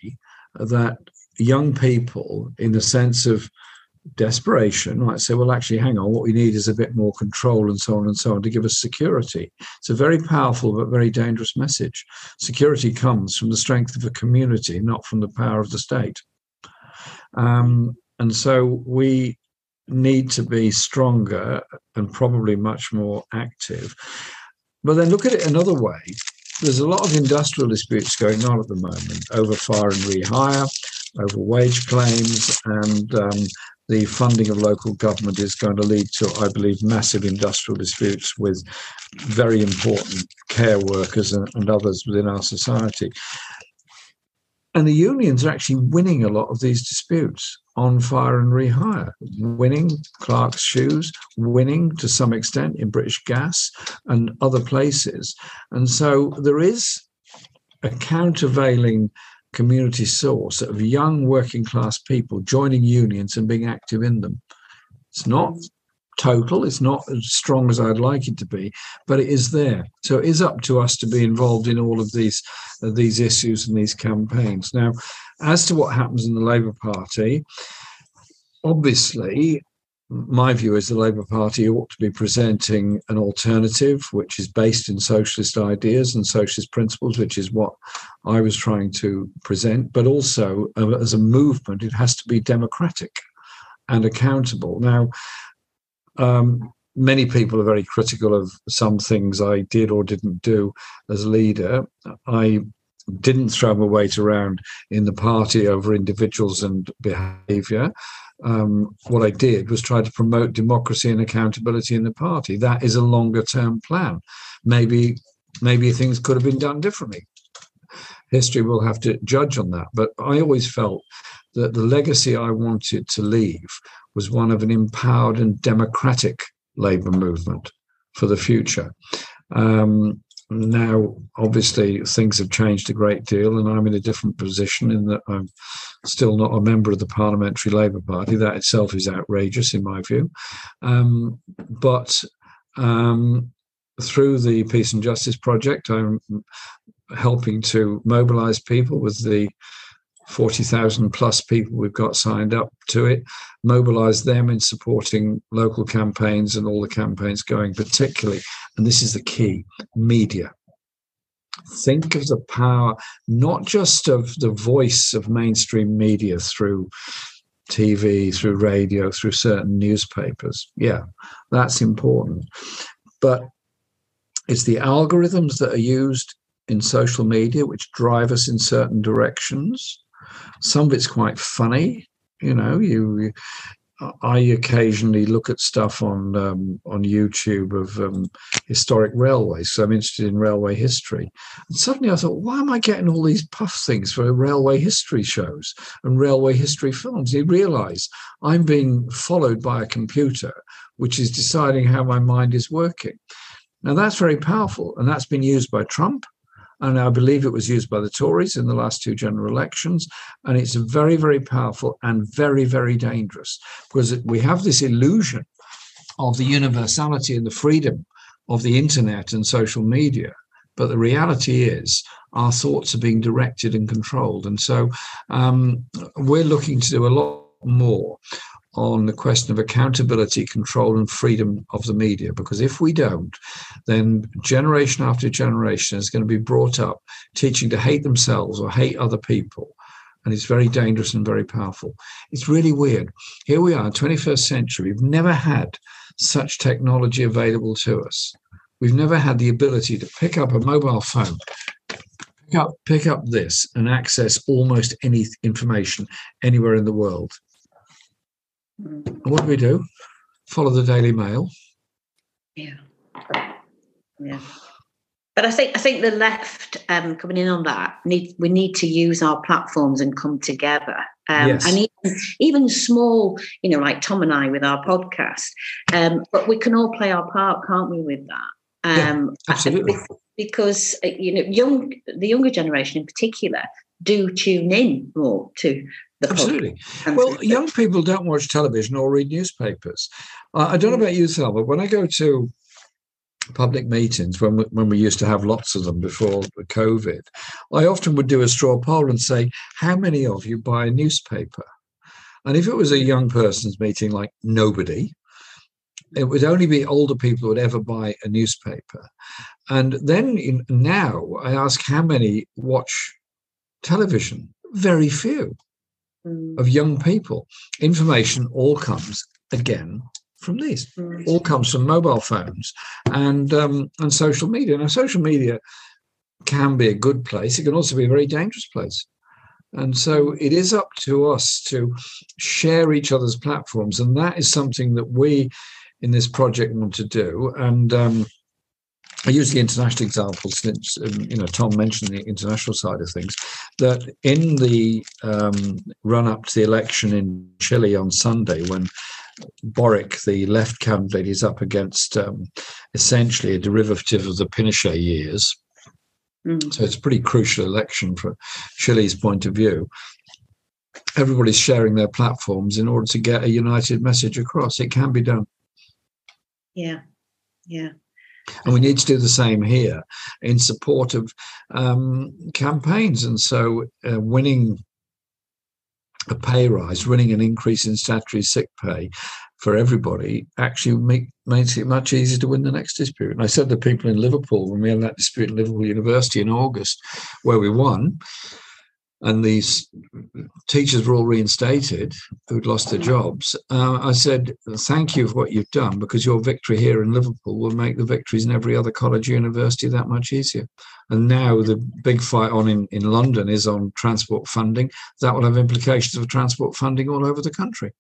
that young people, in the sense of desperation, might say, well, actually, hang on, what we need is a bit more control and so on and so on to give us security. It's a very powerful but very dangerous message. Security comes from the strength of a community, not from the power of the state. Um, and so we need to be stronger and probably much more active. But then look at it another way. There's a lot of industrial disputes going on at the moment over fire and rehire, over wage claims, and um, the funding of local government is going to lead to, I believe, massive industrial disputes with very important care workers and, and others within our society. And the unions are actually winning a lot of these disputes on fire and rehire, winning Clark's shoes, winning to some extent in British Gas and other places. And so there is a countervailing community source of young working class people joining unions and being active in them. It's not total, it's not as strong as I'd like it to be, but it is there. So it is up to us to be involved in all of these uh, these issues and these campaigns. Now, as to what happens in the Labour Party, obviously my view is the Labour Party ought to be presenting an alternative which is based in socialist ideas and socialist principles, which is what I was trying to present. But also, uh, as a movement, it has to be democratic and accountable. Now, um, many people are very critical of some things I did or didn't do as leader. I didn't throw my weight around in the party over individuals and behaviour um, what I did was try to promote democracy and accountability in the party. That is a longer term plan. Maybe maybe things could have been done differently. History will have to judge on that. But I always felt that the legacy I wanted to leave was one of an empowered and democratic labour movement for the future. Um, now, obviously, things have changed a great deal, and I'm in a different position in that I'm still not a member of the Parliamentary Labour Party. That itself is outrageous, in my view. Um, but um, through the Peace and Justice Project, I'm helping to mobilise people with the 40,000 plus people we've got signed up to it, mobilize them in supporting local campaigns and all the campaigns going, particularly, and this is the key media. Think of the power, not just of the voice of mainstream media through TV, through radio, through certain newspapers. Yeah, that's important. But it's the algorithms that are used in social media which drive us in certain directions some of it's quite funny. You know, you, I occasionally look at stuff on um, on YouTube of um, historic railways. So I'm interested in railway history, and suddenly I thought, why am I getting all these puff things for railway history shows and railway history films? You realise I'm being followed by a computer, which is deciding how my mind is working. Now that's very powerful, and that's been used by Trump. And I believe it was used by the Tories in the last two general elections. And it's very, very powerful and very, very dangerous because we have this illusion of the universality and the freedom of the internet and social media. But the reality is, our thoughts are being directed and controlled. And so um, we're looking to do a lot more on the question of accountability, control, and freedom of the media. Because if we don't, then generation after generation is going to be brought up teaching to hate themselves or hate other people. And it's very dangerous and very powerful. It's really weird. Here we are, 21st century. We've never had such technology available to us. We've never had the ability to pick up a mobile phone, pick up, pick up this, and access almost any information anywhere in the world what do we do? Follow the Daily Mail. Yeah. Yeah. But I think I think the left um, coming in on that need we need to use our platforms and come together. Um, yes. And even, even small, you know, like Tom and I with our podcast, um, but we can all play our part, can't we? With that, um, yeah, absolutely. Because uh, you know, young the younger generation in particular do tune in more to the Absolutely. Well, young people don't watch television or read newspapers. Uh, I don't know mm. about you, Sal, but when I go to public meetings, when we, when we used to have lots of them before COVID, I often would do a straw poll and say, "How many of you buy a newspaper?" And if it was a young person's meeting, like nobody, it would only be older people who would ever buy a newspaper. And then in, now I ask how many watch television. Very few mm. of young people. Information all comes again from these. Mm. All comes from mobile phones and um, and social media. Now, social media can be a good place. It can also be a very dangerous place. And so it is up to us to share each other's platforms, and that is something that we in this project want to do. And um, I use the international example since um, you know Tom mentioned the international side of things. That in the um, run up to the election in Chile on Sunday, when Boric, the left candidate, is up against um, essentially a derivative of the Pinochet years. Mm. So it's a pretty crucial election for Chile's point of view. Everybody's sharing their platforms in order to get a united message across. It can be done. Yeah, yeah. And we need to do the same here in support of um, campaigns. And so, uh, winning a pay rise, winning an increase in statutory sick pay for everybody actually make, makes it much easier to win the next dispute. And I said to people in Liverpool when we had that dispute in Liverpool University in August, where we won, and these teachers were all reinstated who'd lost their jobs. Uh, I said, Thank you for what you've done because your victory here in Liverpool will make the victories in every other college university that much easier. And now the big fight on in, in London is on transport funding. That will have implications for transport funding all over the country.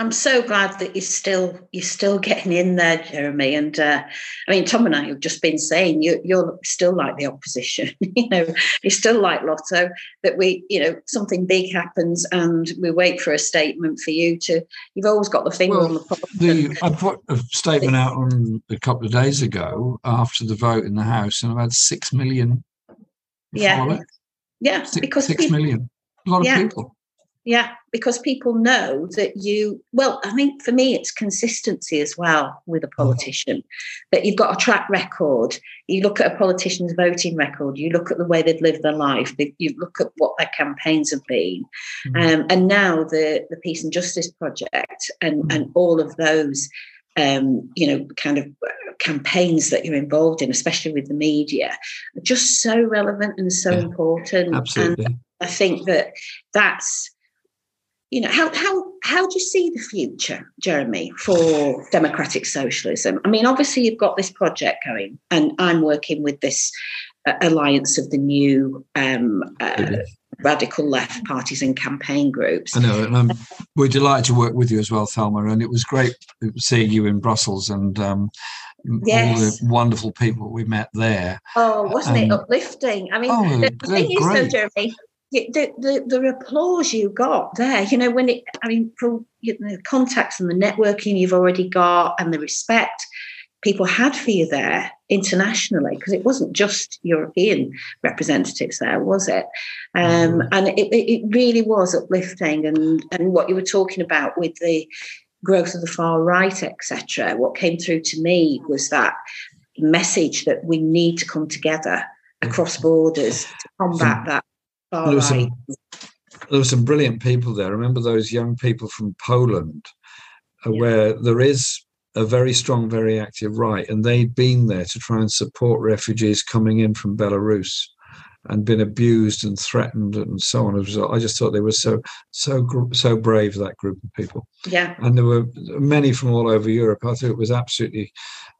I'm so glad that you're still you're still getting in there, Jeremy. And uh, I mean, Tom and I have just been saying you, you're still like the opposition. you know, you're still like Lotto. That we, you know, something big happens and we wait for a statement for you to. You've always got the finger well, on the pulse. The, I put a statement out on a couple of days ago after the vote in the House, and I've had six million. Yeah, yeah, six, because six people, million. A lot of yeah. people. Yeah, because people know that you, well, I think for me, it's consistency as well with a politician, that you've got a track record. You look at a politician's voting record, you look at the way they've lived their life, you look at what their campaigns have been. Mm-hmm. Um, and now the, the Peace and Justice Project and, mm-hmm. and all of those, um, you know, kind of campaigns that you're involved in, especially with the media, are just so relevant and so yeah, important. Absolutely. And I think that that's you know how how how do you see the future jeremy for democratic socialism? I mean obviously you've got this project going and i'm working with this uh, alliance of the new um, uh, radical left parties and campaign groups. I know and we're delighted to work with you as well thelma and it was great seeing you in brussels and um, yes. all the wonderful people we met there. Oh wasn't um, it uplifting? I mean oh, the thing is though jeremy the, the, the applause you got there, you know, when it, I mean, from you know, the contacts and the networking you've already got and the respect people had for you there internationally, because it wasn't just European representatives there, was it? Um, mm-hmm. and it, it really was uplifting. And, and what you were talking about with the growth of the far right, etc., what came through to me was that message that we need to come together across borders to combat that there, were some, there were some brilliant people there. Remember those young people from Poland, uh, yeah. where there is a very strong, very active right, and they'd been there to try and support refugees coming in from Belarus and been abused and threatened and so on. I just thought they were so so so brave that group of people. Yeah, and there were many from all over Europe. I thought it was absolutely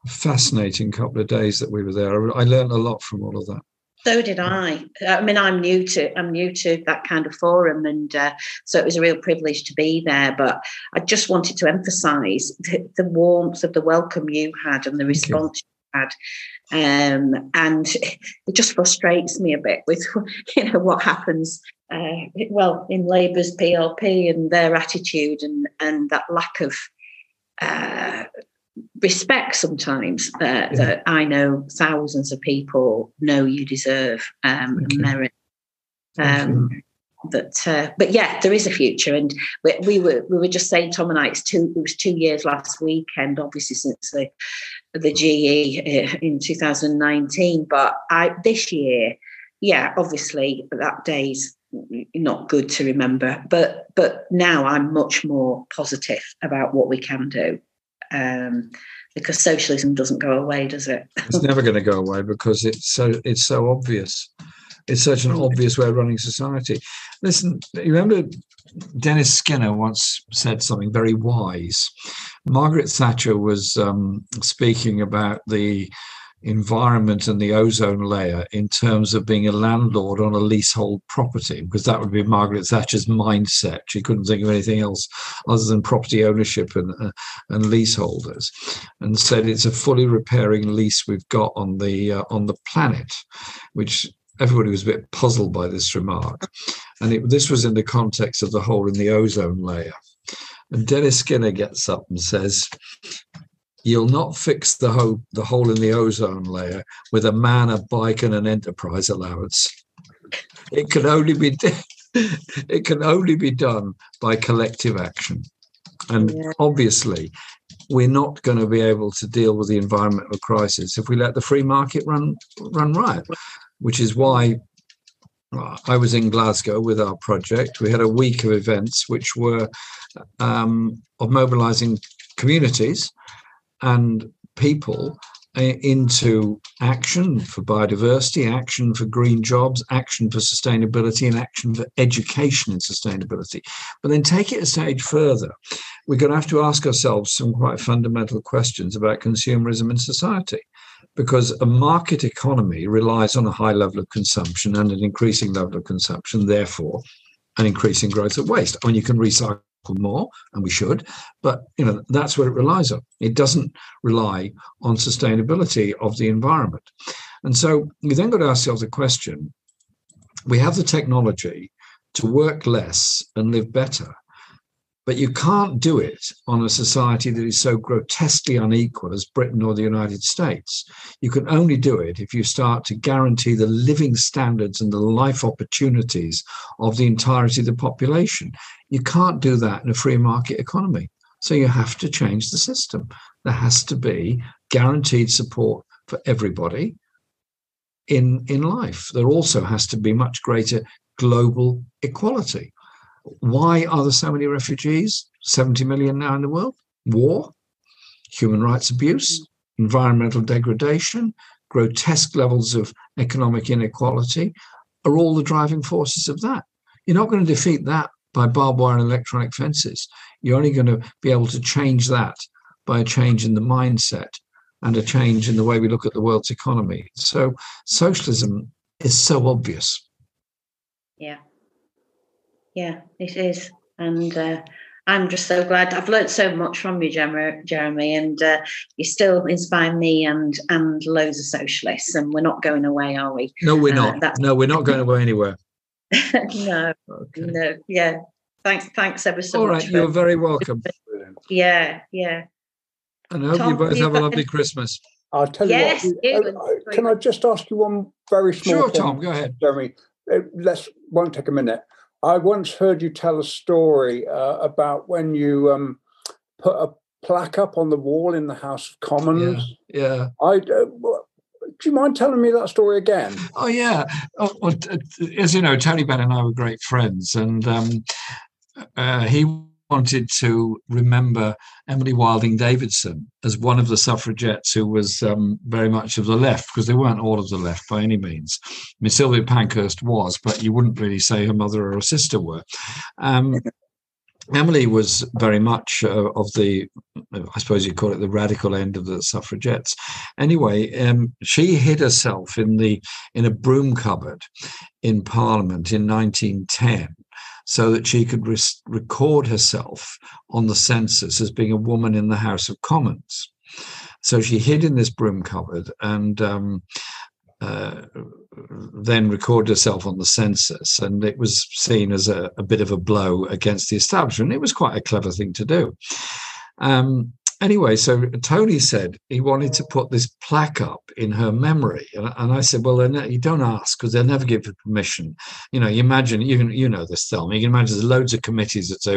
fascinating couple of days that we were there. I learned a lot from all of that. So did I. I mean, I'm new to I'm new to that kind of forum, and uh, so it was a real privilege to be there. But I just wanted to emphasise the, the, warmth of the welcome you had and the response you. you had. Um, and it just frustrates me a bit with you know what happens uh, well in Labour's PLP and their attitude and and that lack of uh, respect sometimes uh, yeah. that I know thousands of people know you deserve um, and merit. Um, but uh, but yeah, there is a future, and we, we, were we were just saying Tom and I it's two it was two years last weekend, obviously since the the GE uh, in 2019. But I this year, yeah, obviously that day's not good to remember, but but now I'm much more positive about what we can do um, because socialism doesn't go away, does it? it's never going to go away because it's so it's so obvious. It's such an obvious way of running society. Listen, you remember Dennis Skinner once said something very wise. Margaret Thatcher was um, speaking about the environment and the ozone layer in terms of being a landlord on a leasehold property, because that would be Margaret Thatcher's mindset. She couldn't think of anything else other than property ownership and, uh, and leaseholders, and said it's a fully repairing lease we've got on the uh, on the planet, which everybody was a bit puzzled by this remark. And it, this was in the context of the hole in the ozone layer. And Dennis Skinner gets up and says, You'll not fix the hole, the hole in the ozone layer with a man, a bike, and an enterprise allowance. It can only be it can only be done by collective action. And yeah. obviously, we're not going to be able to deal with the environmental crisis if we let the free market run run riot, which is why I was in Glasgow with our project. We had a week of events which were um, of mobilizing communities and people uh, into action for biodiversity, action for green jobs, action for sustainability, and action for education and sustainability. But then take it a stage further. We're going to have to ask ourselves some quite fundamental questions about consumerism in society because a market economy relies on a high level of consumption and an increasing level of consumption, therefore, an increasing growth of waste. I mean, you can recycle more, and we should, but you know that's what it relies on. It doesn't rely on sustainability of the environment, and so we then got ourselves a question: We have the technology to work less and live better, but you can't do it on a society that is so grotesquely unequal as Britain or the United States. You can only do it if you start to guarantee the living standards and the life opportunities of the entirety of the population. You can't do that in a free market economy. So you have to change the system. There has to be guaranteed support for everybody in, in life. There also has to be much greater global equality. Why are there so many refugees? 70 million now in the world? War, human rights abuse, environmental degradation, grotesque levels of economic inequality are all the driving forces of that. You're not going to defeat that by barbed wire and electronic fences. You're only going to be able to change that by a change in the mindset and a change in the way we look at the world's economy. So socialism is so obvious. Yeah yeah, it is. And uh, I'm just so glad. I've learned so much from you, Jeremy, and uh, you still inspire me and and loads of socialists. And we're not going away, are we? No, we're uh, not. no, we're not going away anywhere. No, okay. no, yeah. Thanks, thanks ever so All much. All right, you're very welcome. yeah, yeah. And I hope Tom, you both have a lovely Christmas. I'll tell yes, you what. Uh, can I just ask you one very small? Sure, thing, Tom. Go ahead, Jeremy. Uh, let's won't take a minute. I once heard you tell a story uh, about when you um, put a plaque up on the wall in the House of Commons. Yeah. yeah. I. Uh, do you mind telling me that story again? Oh yeah. Oh, well, as you know, Tony Benn and I were great friends, and um, uh, he wanted to remember Emily Wilding Davidson as one of the suffragettes who was um, very much of the left, because they weren't all of the left by any means. I mean, Sylvia Pankhurst was, but you wouldn't really say her mother or her sister were. Um, Emily was very much uh, of the, I suppose you'd call it the radical end of the suffragettes. Anyway, um, she hid herself in the in a broom cupboard in Parliament in 1910 so that she could re- record herself on the census as being a woman in the House of Commons. So she hid in this broom cupboard and um, uh, then recorded herself on the census. And it was seen as a, a, bit of a blow against the establishment. It was quite a clever thing to do. Um, anyway, so Tony said he wanted to put this plaque up in her memory, and, and I said, "Well, ne- uh, you don't ask because they'll never give permission." You know, you imagine you can, you know this, Thelma. You can imagine there's loads of committees that say,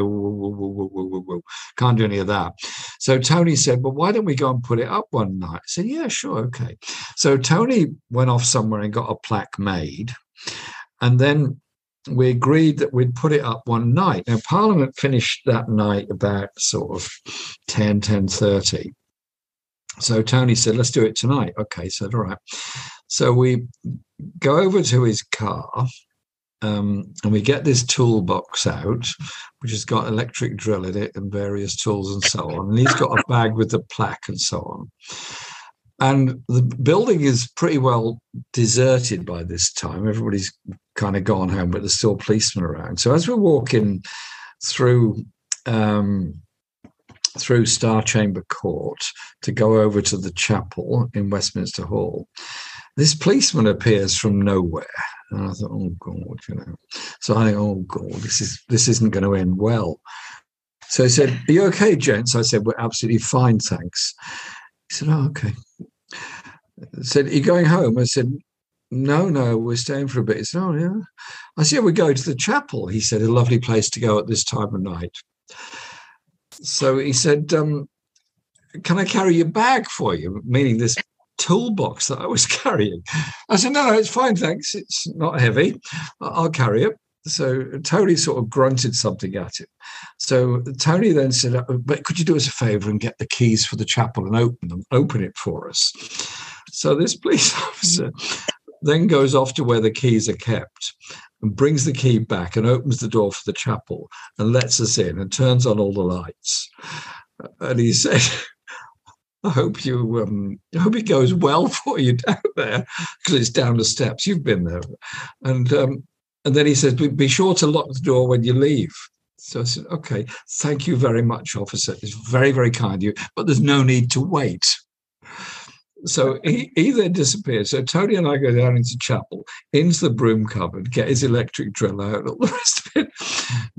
"Can't do any of that." So Tony said, "Well, why don't we go and put it up one night?" I said, "Yeah, sure, okay." So Tony went off somewhere and got a plaque made, and then we agreed that we'd put it up one night. Now, Parliament finished that night about sort of 10, 10.30. So Tony said, let's do it tonight. Okay, said, all right. So we go over to his car um, and we get this toolbox out, which has got electric drill in it and various tools and so on. And he's got a bag with the plaque and so on. And the building is pretty well deserted by this time. Everybody's kind of gone home, but there's still policemen around. So as we're walking through um, through Star Chamber Court to go over to the chapel in Westminster Hall, this policeman appears from nowhere. And I thought, oh God, you know. So I think, oh God, this is this isn't going to end well. So he said, Are you okay, gents? I said, We're absolutely fine, thanks. He said, Oh, okay. Said, Are you going home? I said, No, no, we're staying for a bit. He said, Oh, yeah. I said, We go to the chapel. He said, A lovely place to go at this time of night. So he said, um, Can I carry your bag for you? Meaning this toolbox that I was carrying. I said, No, no, it's fine, thanks. It's not heavy. I'll carry it. So Tony sort of grunted something at him. So Tony then said, uh, "But could you do us a favour and get the keys for the chapel and open them, open it for us?" So this police officer then goes off to where the keys are kept and brings the key back and opens the door for the chapel and lets us in and turns on all the lights. And he said, I hope you um, I hope it goes well for you down there because it's down the steps. You've been there, and um, and then he says, be sure to lock the door when you leave. So I said, okay, thank you very much, officer. It's very, very kind of you, but there's no need to wait. So he, he then disappears. So Tony and I go down into chapel, into the broom cupboard, get his electric drill out, all the rest of it,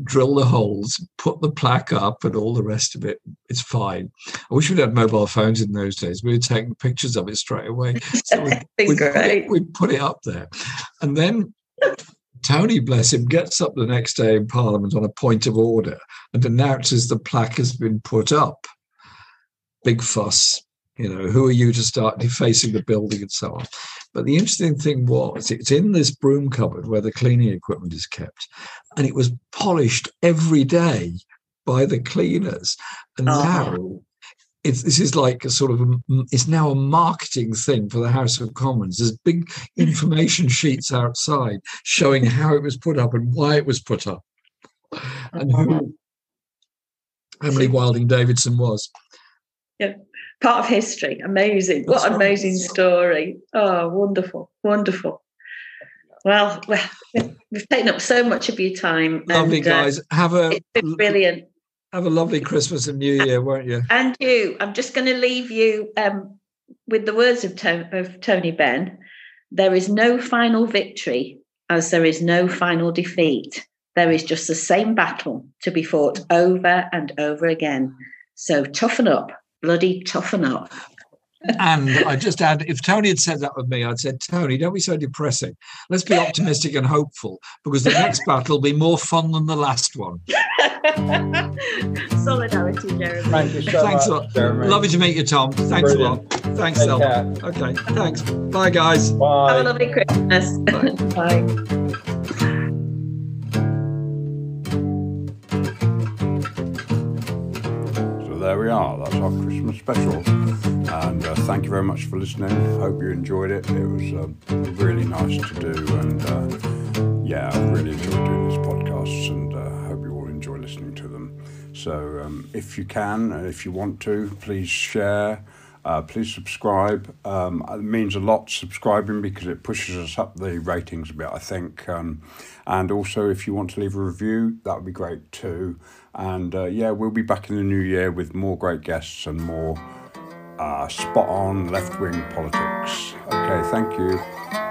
drill the holes, put the plaque up, and all the rest of it. It's fine. I wish we'd had mobile phones in those days. We were taking pictures of it straight away. So we, we, put it, we put it up there. And then Tony, bless him, gets up the next day in Parliament on a point of order and announces the plaque has been put up. Big fuss. You know, who are you to start defacing the building and so on? But the interesting thing was, it's in this broom cupboard where the cleaning equipment is kept, and it was polished every day by the cleaners. And oh. now it's, this is like a sort of a, it's now a marketing thing for the House of Commons. There's big information sheets outside showing how it was put up and why it was put up, and who Emily Wilding Davison was. Yeah, part of history. Amazing! That's what an amazing story! Oh, wonderful, wonderful. Well, well, we've taken up so much of your time. Lovely and, uh, guys. Uh, Have a it's been brilliant. Have a lovely Christmas and New Year, won't you? And you. I'm just going to leave you um, with the words of, of Tony Benn. There is no final victory as there is no final defeat. There is just the same battle to be fought over and over again. So toughen up, bloody toughen up and I just add, if Tony had said that with me, I'd said, Tony, don't be so depressing. Let's be optimistic and hopeful because the next battle will be more fun than the last one. Solidarity, Jeremy. Thank you so thanks much, a lot. Jeremy. Lovely to meet you, Tom. Thanks Brilliant. a lot. Thanks, Thelma. Okay, thanks. Bye, guys. Bye. Have a lovely Christmas. Bye. Bye. there we are. That's our Christmas special. And uh, thank you very much for listening. Hope you enjoyed it. It was uh, really nice to do. And uh, yeah, I really enjoyed doing these podcasts and uh, hope you all enjoy listening to them. So um, if you can, if you want to, please share. Uh, please subscribe. Um, it means a lot subscribing because it pushes us up the ratings a bit, I think. Um, and also, if you want to leave a review, that would be great too. And uh, yeah, we'll be back in the new year with more great guests and more uh, spot on left wing politics. Okay, thank you.